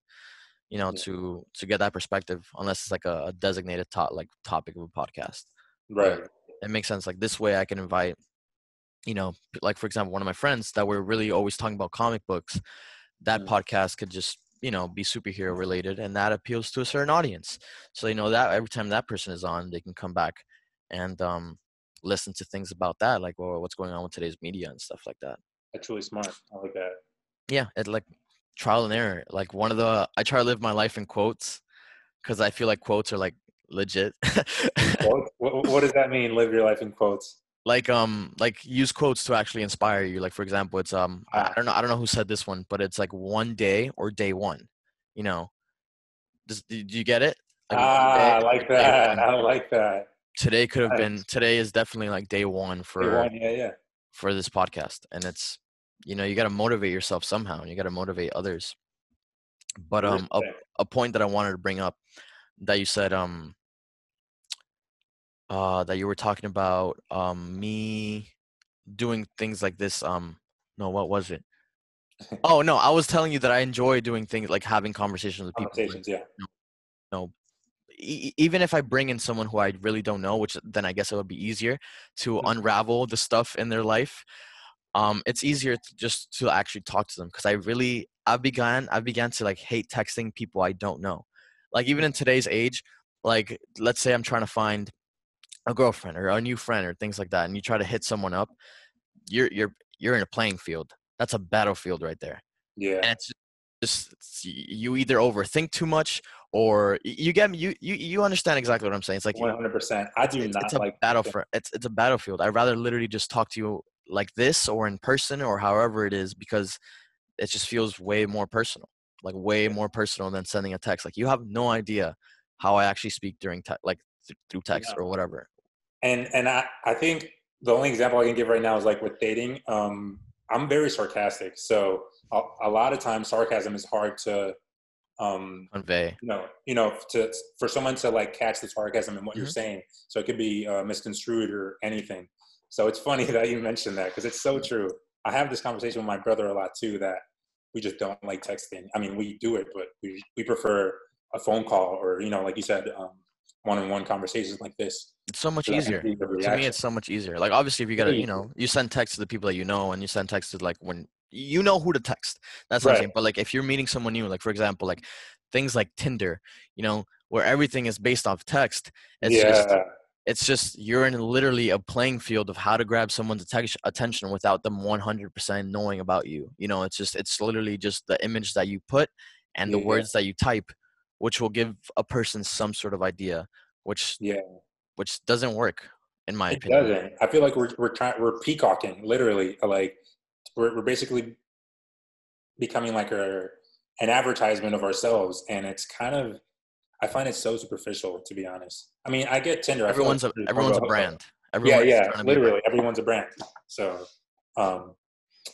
you know, Yeah. to to get that perspective. Unless it's like a, a designated top like topic of a podcast, right. it makes sense. Like this way, I can invite you know, like for example, one of my friends that were really always talking about comic books, that Mm. podcast could just you know be superhero related, and that appeals to a certain audience. So you know that every time that person is on, they can come back and um, listen to things about that, like well, what's going on with today's media and stuff like that. That's really smart. I like that. Yeah, it like trial and error. Like one of the I try to live my life in quotes because I feel like quotes are like legit. What, what does that mean? Live your life in quotes. like um like use quotes to actually inspire you like for example it's um I- Ah. i don't know i don't know who said this one but it's like one day or day one you know Does, do do you get it Like, ah, I like that. I like that. Today could have been today is definitely like day one for Day one, yeah, yeah. for this podcast and it's you know you got to motivate yourself somehow and you got to motivate others but um a, a point that i wanted to bring up that you said um uh that you were talking about um me doing things like this um no what was it oh no i was telling you that i enjoy doing things like having conversations with people Conversations, yeah. e- e- even if i bring in someone who i really don't know which then i guess it would be easier to Mhm. unravel the stuff in their life um it's easier to just to actually talk to them because i really i began I've began to like hate texting people i don't know like even in today's age like let's say i'm trying to find a girlfriend or a new friend or things like that and you try to hit someone up you're you're you're in a playing field that's a battlefield right there Yeah. and it's just it's- you either overthink too much or you get me you you, you understand exactly what i'm saying it's like One hundred percent. I do it's, not it's a like battle for it's it's a battlefield i'd rather literally just talk to you like this or in person or however it is because it just feels way more personal like way more personal than sending a text like you have no idea how i actually speak during te- like th- through text Yeah. or whatever and and I, I think the only example I can give right now is like with dating. Um, I'm very sarcastic, so a, a lot of times sarcasm is hard to, um, convey you know, you know, to for someone to like catch the sarcasm in what you're Mhm. saying. So it could be uh, misconstrued or anything. So it's funny that you mentioned that because it's so true. I have this conversation with my brother a lot too. That we just don't like texting. I mean, we do it, but we we prefer a phone call or you know, like you said, um, one-on-one conversations like this. it's so much so easier to me it's so much easier like obviously if you gotta you know you send text to the people that you know and you send text to like when you know who to text that's what i'm saying but like if you're meeting someone new like for example like things like tinder you know where everything is based off text it's yeah, just it's just you're in literally a playing field of how to grab someone's attention without them 100% knowing about you you know it's just it's literally just the image that you put and the Yeah. words that you type which will give a person some sort of idea which yeah. which doesn't work in my opinion. It opinion doesn't. I feel like we're we're trying we're peacocking literally. Like we're we're basically becoming like a an advertisement of ourselves, and it's kind of I find it so superficial to be honest. I mean, I get Tinder. Everyone's a like there's everyone's a brand Yeah, Everyone's yeah, a brand. literally, everyone's a brand. So, um,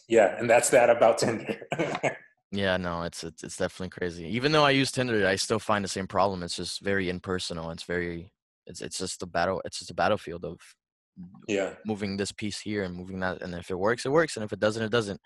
yeah, and that's that about Tinder. Yeah, no, it's, it's it's definitely crazy. Even though I use Tinder, I still find the same problem. It's just very impersonal. It's very it's it's just a battle. It's just a battlefield of yeah, moving this piece here and moving that. And if it works, it works. And if it doesn't, it doesn't.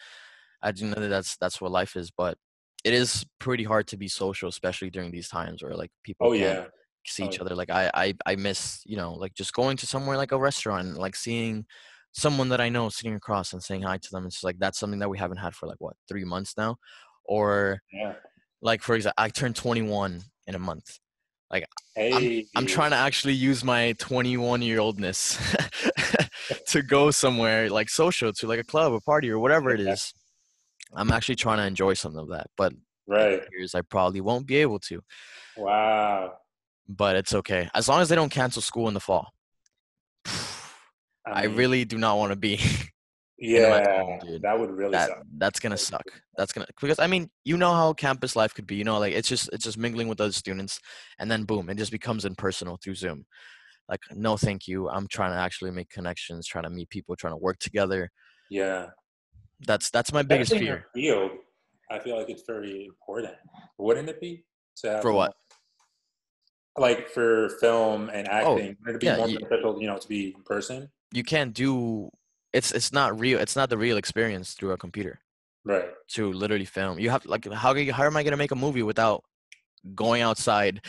I do know that that's that's what life is. But it is pretty hard to be social, especially during these times where like people oh yeah, see Oh, each yeah. other. Like I, I I miss you know like just going to somewhere like a restaurant, like seeing someone that I know sitting across and saying hi to them. It's like that's something that we haven't had for like what three months now, or yeah. like for example, I turned 21 in a month. Hey, I'm trying to actually use my 21 year oldness to go somewhere like social to like a club, a party, or whatever it is. I'm actually trying to enjoy some of that, but right. years I probably won't be able to. Wow. But it's okay as long as they don't cancel school in the fall. I mean, really do not want to be yeah, home, dude. that would really that. suck. That's gonna suck. That's gonna because I mean you know how campus life could be. You know, like it's just it's just mingling with other students, and then boom, it just becomes impersonal through Zoom. Like no, thank you. I'm trying to actually make connections, trying to meet people, trying to work together. Yeah. That's that's my biggest fear. your Field, I feel like it's very important. Wouldn't it be? To have For what? Like for film and oh, acting, wouldn't it be yeah, more you- beneficial, you know, to be in person? You can't do. It's it's not real. It's not the real experience through a computer Right. to literally film. You have like how you- how am I gonna make a movie without going outside.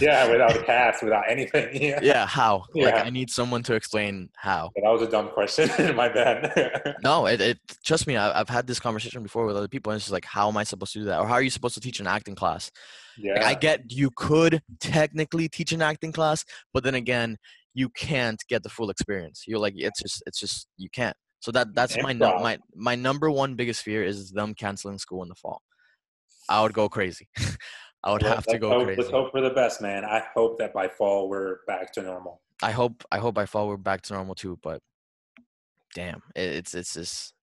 yeah, without a cast, without anything. Yeah. Yeah, how? Like I need someone to explain how. That was a dumb question. My bad. No, it, it trust me, I, I've had this conversation before with other people, and it's just like, how am I supposed to do that, or how are you supposed to teach an acting class? yeah. Like, I get you could technically teach an acting class, but then again, you can't get the full experience. You're like, it's just, it's just, you can't. So that that's my my my number one biggest fear is them canceling school in the fall. I would go crazy. I would Let's- have to go hope, crazy. Let's hope for the best, man. I hope that by fall we're back to normal. I hope I hope by fall we're back to normal too, but damn, it, it's it's just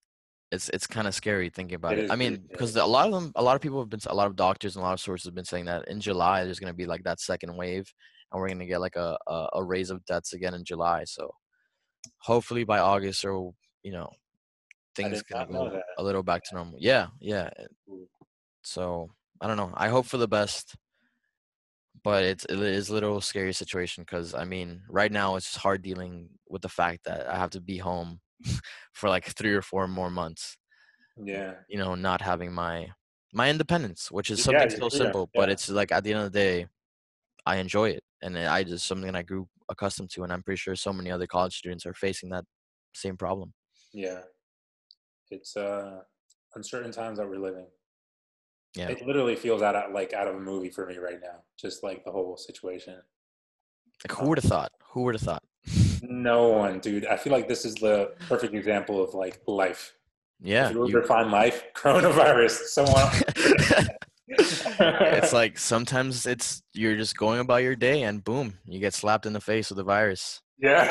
it's it's kind of scary thinking about It it. is I mean, because a lot of them, a lot of people have been, a lot of doctors and a lot of sources have been saying that in July there's gonna be like that second wave, and we're gonna get like a a, a raise of deaths again in July. So hopefully by August or you know things did gonna not know go a little back to normal. Yeah, yeah. Eh, mm. So I don't know. I hope for the best, but it's it is a little scary situation because I mean, right now it's just hard dealing with the fact that I have to be home for like three or four more months. Yeah. You know, not having my my independence, which is something your so simple, but it's like at the end of the day, I enjoy it, and I just something I grew accustomed to, and I'm pretty sure so many other college students are facing that same problem. Yeah. It's uh uncertain times that we're living. Yeah. It literally feels out of like out of a movie for me right now. Just like the whole situation. Like, who would have thought? Who would have thought? No one, dude. I feel like this is the perfect example of like life. Yeah, if you you- define life, coronavirus, someone it's like sometimes it's you're just going about your day and boom you get slapped in the face with the virus Yeah.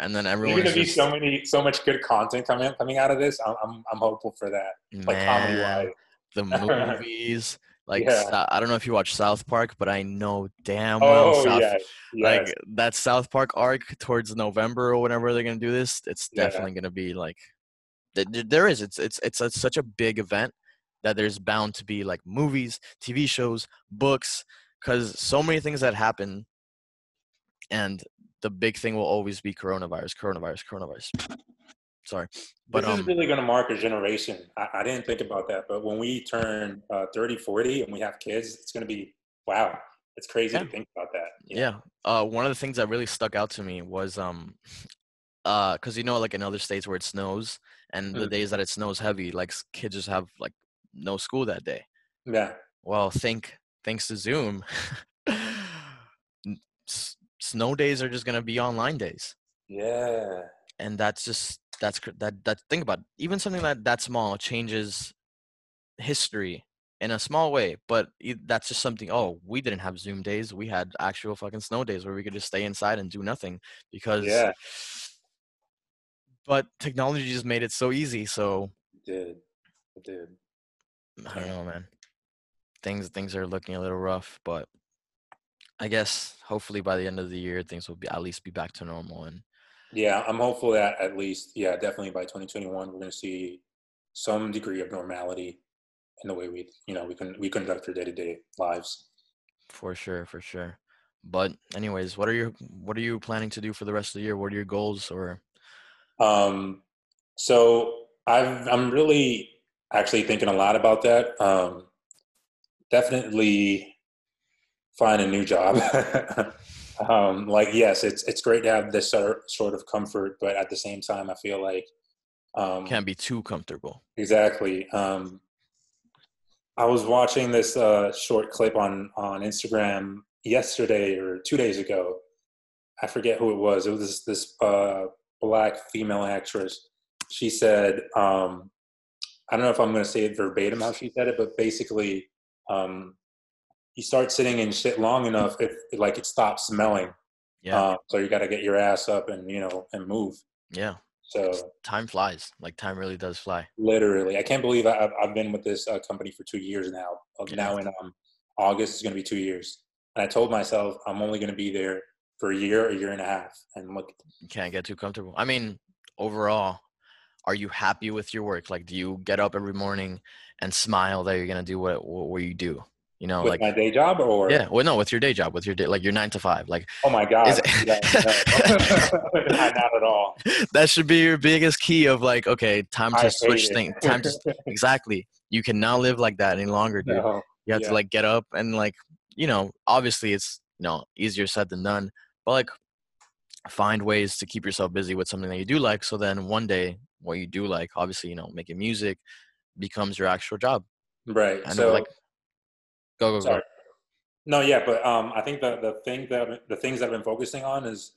and then There's gonna be just so many, so much good content coming coming out of this. I'm, I'm, I'm hopeful for that. Like comedy wise. the movies like Yeah. I don't know if you watch south park but i know damn well Oh south, yeah, yes. like that south park arc towards november or whenever they're gonna do this it's Yeah. definitely gonna be like th- th- there is it's it's it's a, such a big event that there's bound to be like movies tv shows books because so many things that happen and the big thing will always be coronavirus coronavirus coronavirus sorry but this um is really going to mark a generation. I, I didn't think about that, but when we turn uh, 30, 40 and we have kids, it's going to be wow. It's crazy to think about that. yeah uh one of the things that really stuck out to me was um uh because you know like in other states where it snows and the Mhm. days that it snows heavy like kids just have like no school that day Yeah. well think thanks to zoom s- snow days are just gonna be online days Yeah. and that's just that's that that think about it. even something that that small changes history in a small way but that's just something oh we didn't have zoom days we had actual fucking snow days where we could just stay inside and do nothing because Yeah. but technology just made it so easy so It did. It did. I don't know man things things are looking a little rough but i guess hopefully by the end of the year things will be at least be back to normal and Yeah, I'm hopeful that at least, yeah, definitely by 2021, we're going to see some degree of normality in the way we, you know, we can we conduct our day to day lives. For sure, for sure. But anyways, what are your what are you planning to do for the rest of the year? What are your goals or Um, so I've, I'm really actually thinking a lot about that. Um, definitely find a new job. um, like, yes, it's, it's great to have this sort of comfort, but at the same time, I feel like, um, can't be too comfortable? Exactly. Um, I was watching this uh, short clip on on Instagram yesterday or two days ago. I forget who it was. It was this, this uh, black female actress. She said, um, "I don't know if I'm going to say it verbatim how she said it, but basically, um, you start sitting in shit long enough, if like it stops smelling. Yeah, Um, so you got to get your ass up and you know and move. yeah. So Time flies. Like time really does fly. Literally, I can't believe I- I've, I've been with this uh, company for two years now. Uh, Yeah. Now in um, August is going to be two years, and I told myself I'm only going to be there for a year, a year and a half. And look, You can't get too comfortable. I mean, overall, are you happy with your work? Like, do you get up every morning and smile that you're gonna do what what, you do? You know, with like my day job, or yeah. Well, no, with your day job, with your day, like your nine to five. Like oh my god, it- no. not at all. that should be your biggest key of like, okay, time to hate switch it. things. Time to exactly. You cannot live like that any longer, dude. no. You You have Yeah. to like get up and like you know, obviously it's you know easier said than done, but like find ways to keep yourself busy with something that you do like. So then one day, what you do like, obviously, you know, making music becomes your actual job. Right. And so like, go go sorry. go. No, yeah, but um, I think the the thing that the things that I've been focusing on is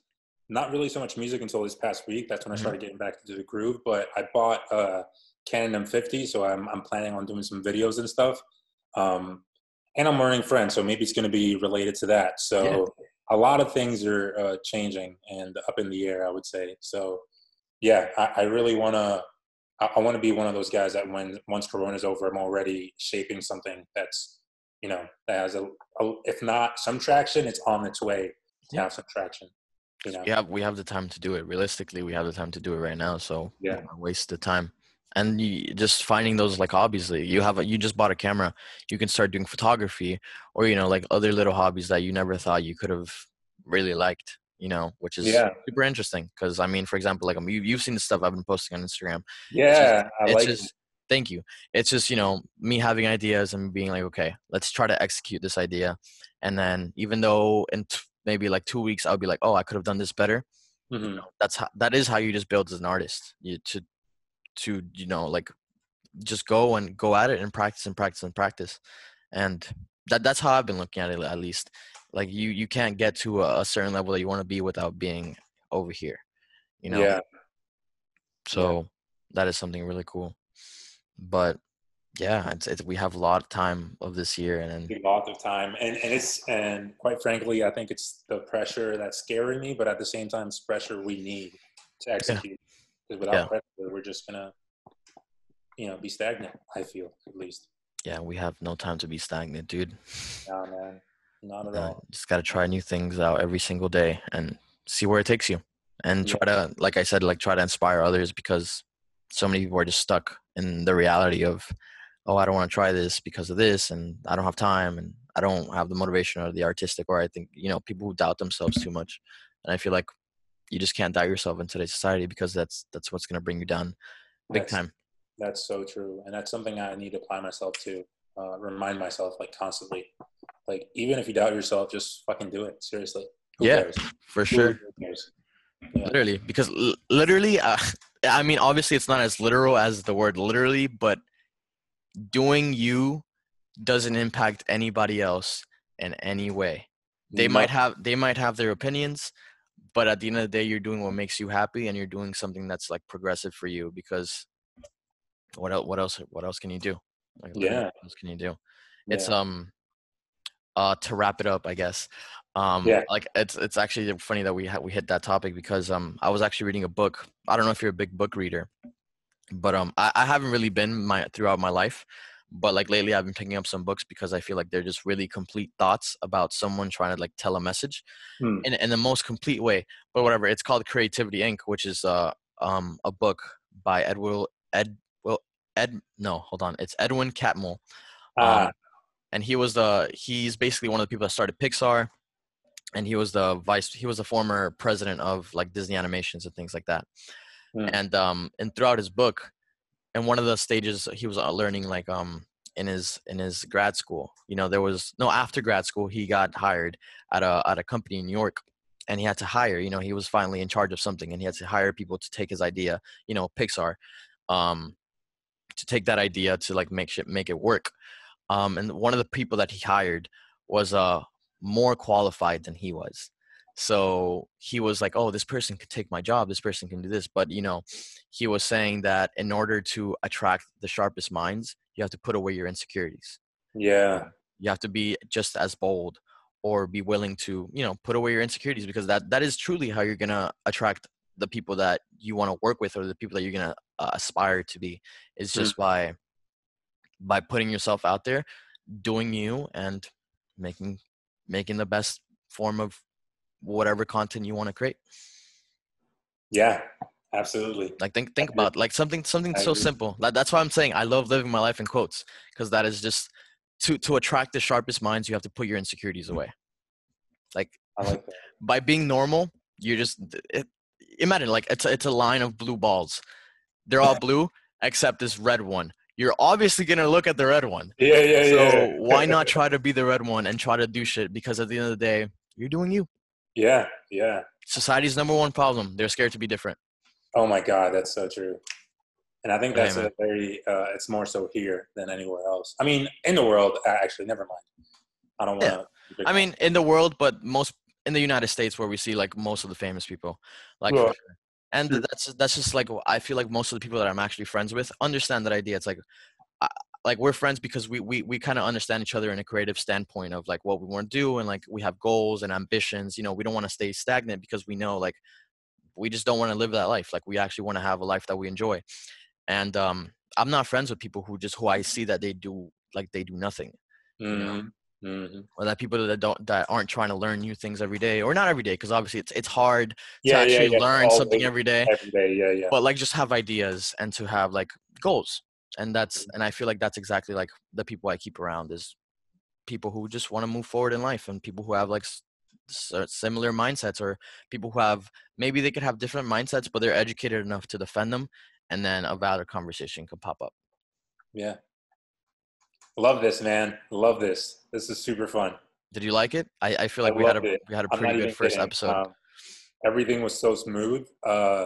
not really so much music until this past week. That's when I Mhm. started getting back into the groove. But I bought a Canon M50, so I'm I'm planning on doing some videos and stuff. Um, and I'm learning French, so maybe it's going to be related to that. So Yeah. a lot of things are uh, changing and up in the air, I would say. So yeah, I, I really want to. I, want to be one of those guys that when once Corona's over, I'm already shaping something that's you know that has a, a if not some traction, it's on its way to Yeah. have some traction. You know, We have we have the time to do it. Realistically, we have the time to do it right now. So Yeah. waste the time. And you, just finding those like hobbies. Like you have a, you just bought a camera. You can start doing photography, or you know like other little hobbies that you never thought you could have really liked. You know, which is Yeah. super interesting. Because I mean, for example, like um, you, you've seen the stuff I've been posting on Instagram. yeah, I it's like. just thank you it's just you know me having ideas and being like okay let's try to execute this idea and then even though in t- maybe like two weeks i'll be like oh i could have done this better Mhm. that's how that is how you just build as an artist you to to you know like just go and go at it and practice and practice and practice and that that's how i've been looking at it at least like you you can't get to a, a certain level that you want to be without being over here you know Yeah, so that is something really cool. But yeah, it's, it's we have a lot of time of this year, and then a lot of time, and and it's and quite frankly, I think it's the pressure that's scaring me, but at the same time, it's pressure we need to execute. Because without Yeah. pressure, we're just gonna, you know, be stagnant. I feel at least. yeah, we have no time to be stagnant, dude. Nah, man, not at Uh, all. just got to try new things out every single day and see where it takes you, and Yeah. try to, like I said, like try to inspire others because so many people are just stuck in the reality of, oh, I don't want to try this because of this, and I don't have time, and I don't have the motivation or the artistic, or I think you know people who doubt themselves too much, and I feel like you just can't doubt yourself in today's society because that's that's what's going to bring you down big That's- time That's so true, and that's something I need to apply myself to. Uh, remind myself like constantly, like even if you doubt yourself, just fucking do it. Seriously. Who Yeah, cares? for sure? Yeah. literally because l- literally uh, i mean obviously it's not as literal as the word literally but doing you doesn't impact anybody else in any way they might have they might have their opinions but at the end of the day you're doing what makes you happy and you're doing something that's like progressive for you because what else what else what else can you do like Yeah. what else can you do it's um uh to wrap it up i guess um Yeah. like it's it's actually funny that we ha- we hit that topic because um i was actually reading a book i don't know if you're a big book reader but um I, I haven't really been my throughout my life but like lately i've been picking up some books because i feel like they're just really complete thoughts about someone trying to like tell a message Hmm. in, in the most complete way but whatever it's called creativity inc which is uh um a book by edward ed ed no hold on it's edwin catmull um, and he was the he's basically one of the people that started Pixar, and he was the vice he was the former president of like Disney Animations and things like that. Hmm. And um and throughout his book, in one of the stages he was uh, learning like um in his in his grad school, you know, there was no after grad school he got hired at a at a company in New York. And he had to hire, you know, he was finally in charge of something, and he had to hire people to take his idea, you know, Pixar, um, to take that idea to like make shit make it work. Um, and one of the people that he hired was uh more qualified than he was. So he was like oh this person could take my job. This person can do this. But you know he was saying that in order to attract the sharpest minds you have to put away your insecurities. Yeah. you have to be just as bold or be willing to you know put away your insecurities because that that is truly how you're gonna attract the people that you want to work with or the people that you're gonna uh, aspire to be is Mm. just by by putting yourself out there doing you and making making the best form of whatever content you want to create Yeah. Absolutely. like think think about like something something I so agree. simple like, that's why i'm saying i love living my life in quotes because that is just to to attract the sharpest minds you have to put your insecurities away like I like that. by being normal you're just it, imagine like it's a, it's a line of blue balls they're all blue except this red one you're obviously gonna look at the red one. Yeah, yeah, So yeah. why not try to be the red one and try to do shit? Because at the end of the day, you're doing you. Yeah, yeah. Society's number one problem. They're scared to be different. Oh my God, that's so true. And I think that's man. a very. Uh, it's more so here than anywhere else. I mean, in the world, actually, never mind. I don't Yeah. want to. I mean, in the world, but most in the United States, where we see like most of the famous people, like, Yeah. sure. and that's that's just like I feel like most of the people that I'm actually friends with understand that idea. It's like, I, like we're friends because we we we kind of understand each other in a creative standpoint of like what we want to do and like we have goals and ambitions. You know, we don't want to stay stagnant because we know like we just don't want to live that life. Like we actually want to have a life that we enjoy. And um, I'm not friends with people who just who I see that they do like they do nothing Mhm, mhm. or that people that don't that aren't trying to learn new things every day or not every day because obviously it's it's hard Yeah, to yeah, actually yeah. learn something every day every day. Yeah, yeah. but like just have ideas and to have like goals and that's Mm-hmm. and i feel like that's exactly like the people i keep around is people who just want to move forward in life and people who have like s- similar mindsets or people who have maybe they could have different mindsets but they're educated enough to defend them and then a valid conversation could pop up Yeah. Love this, man. Love this. This is super fun. did you like it i, I feel I like we had a it. we had a pretty good first kidding. episode Um, everything was so smooth. Uh,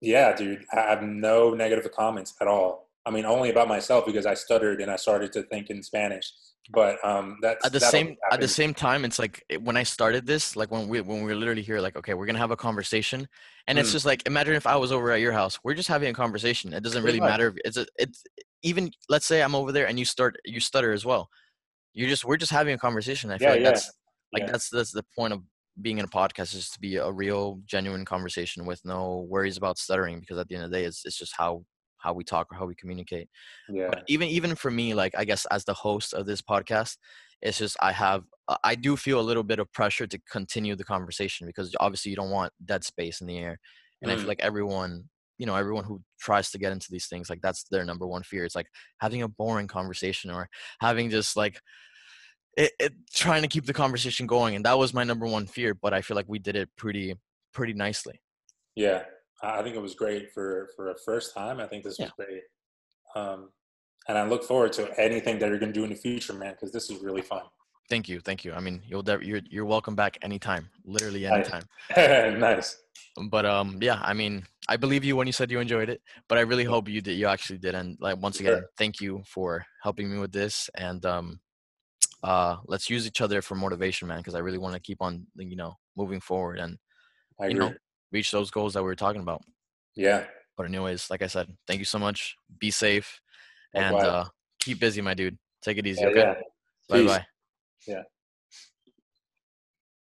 yeah, dude. I have no negative comments at all. I mean, only about myself because I stuttered and I started to think in Spanish. But um, that's at the same at the same time it's like when i started this like when we when we were literally here like okay we're gonna have a conversation and it's Mm. just like imagine if i was over at your house we're just having a conversation it doesn't Pretty really much. matter if it's a, it's even let's say i'm over there and you start you stutter as well You're just we're just having a conversation i feel Yeah, like yeah, that's like yeah. that's that's the point of being in a podcast is to be a real genuine conversation with no worries about stuttering because at the end of the day it's, it's just how how we talk or how we communicate Yeah. but even even for me like i guess as the host of this podcast it's just i have uh, i do feel a little bit of pressure to continue the conversation because obviously you don't want dead space in the air and i Mm. feel like everyone you know everyone who tries to get into these things like that's their number one fear it's like having a boring conversation or having just like it, it trying to keep the conversation going and that was my number one fear but i feel like we did it pretty pretty nicely Yeah, I think it was great for for a first time. I think this was great, um, and I look forward to anything that you're going to do in the future, man. Because this is really fun. Thank you thank you. I mean you'll dev- you're, you're welcome back anytime literally anytime. Nice. but um yeah i mean i believe you when you said you enjoyed it but i really hope you did you actually did and like once Sure. again thank you for helping me with this and um uh let's use each other for motivation man because i really want to keep on you know moving forward and you know reach those goals that we were talking about. Yeah. but anyways like i said thank you so much. Be safe and uh keep busy my dude. Take it easy Yeah, okay? yeah. bye bye Yeah.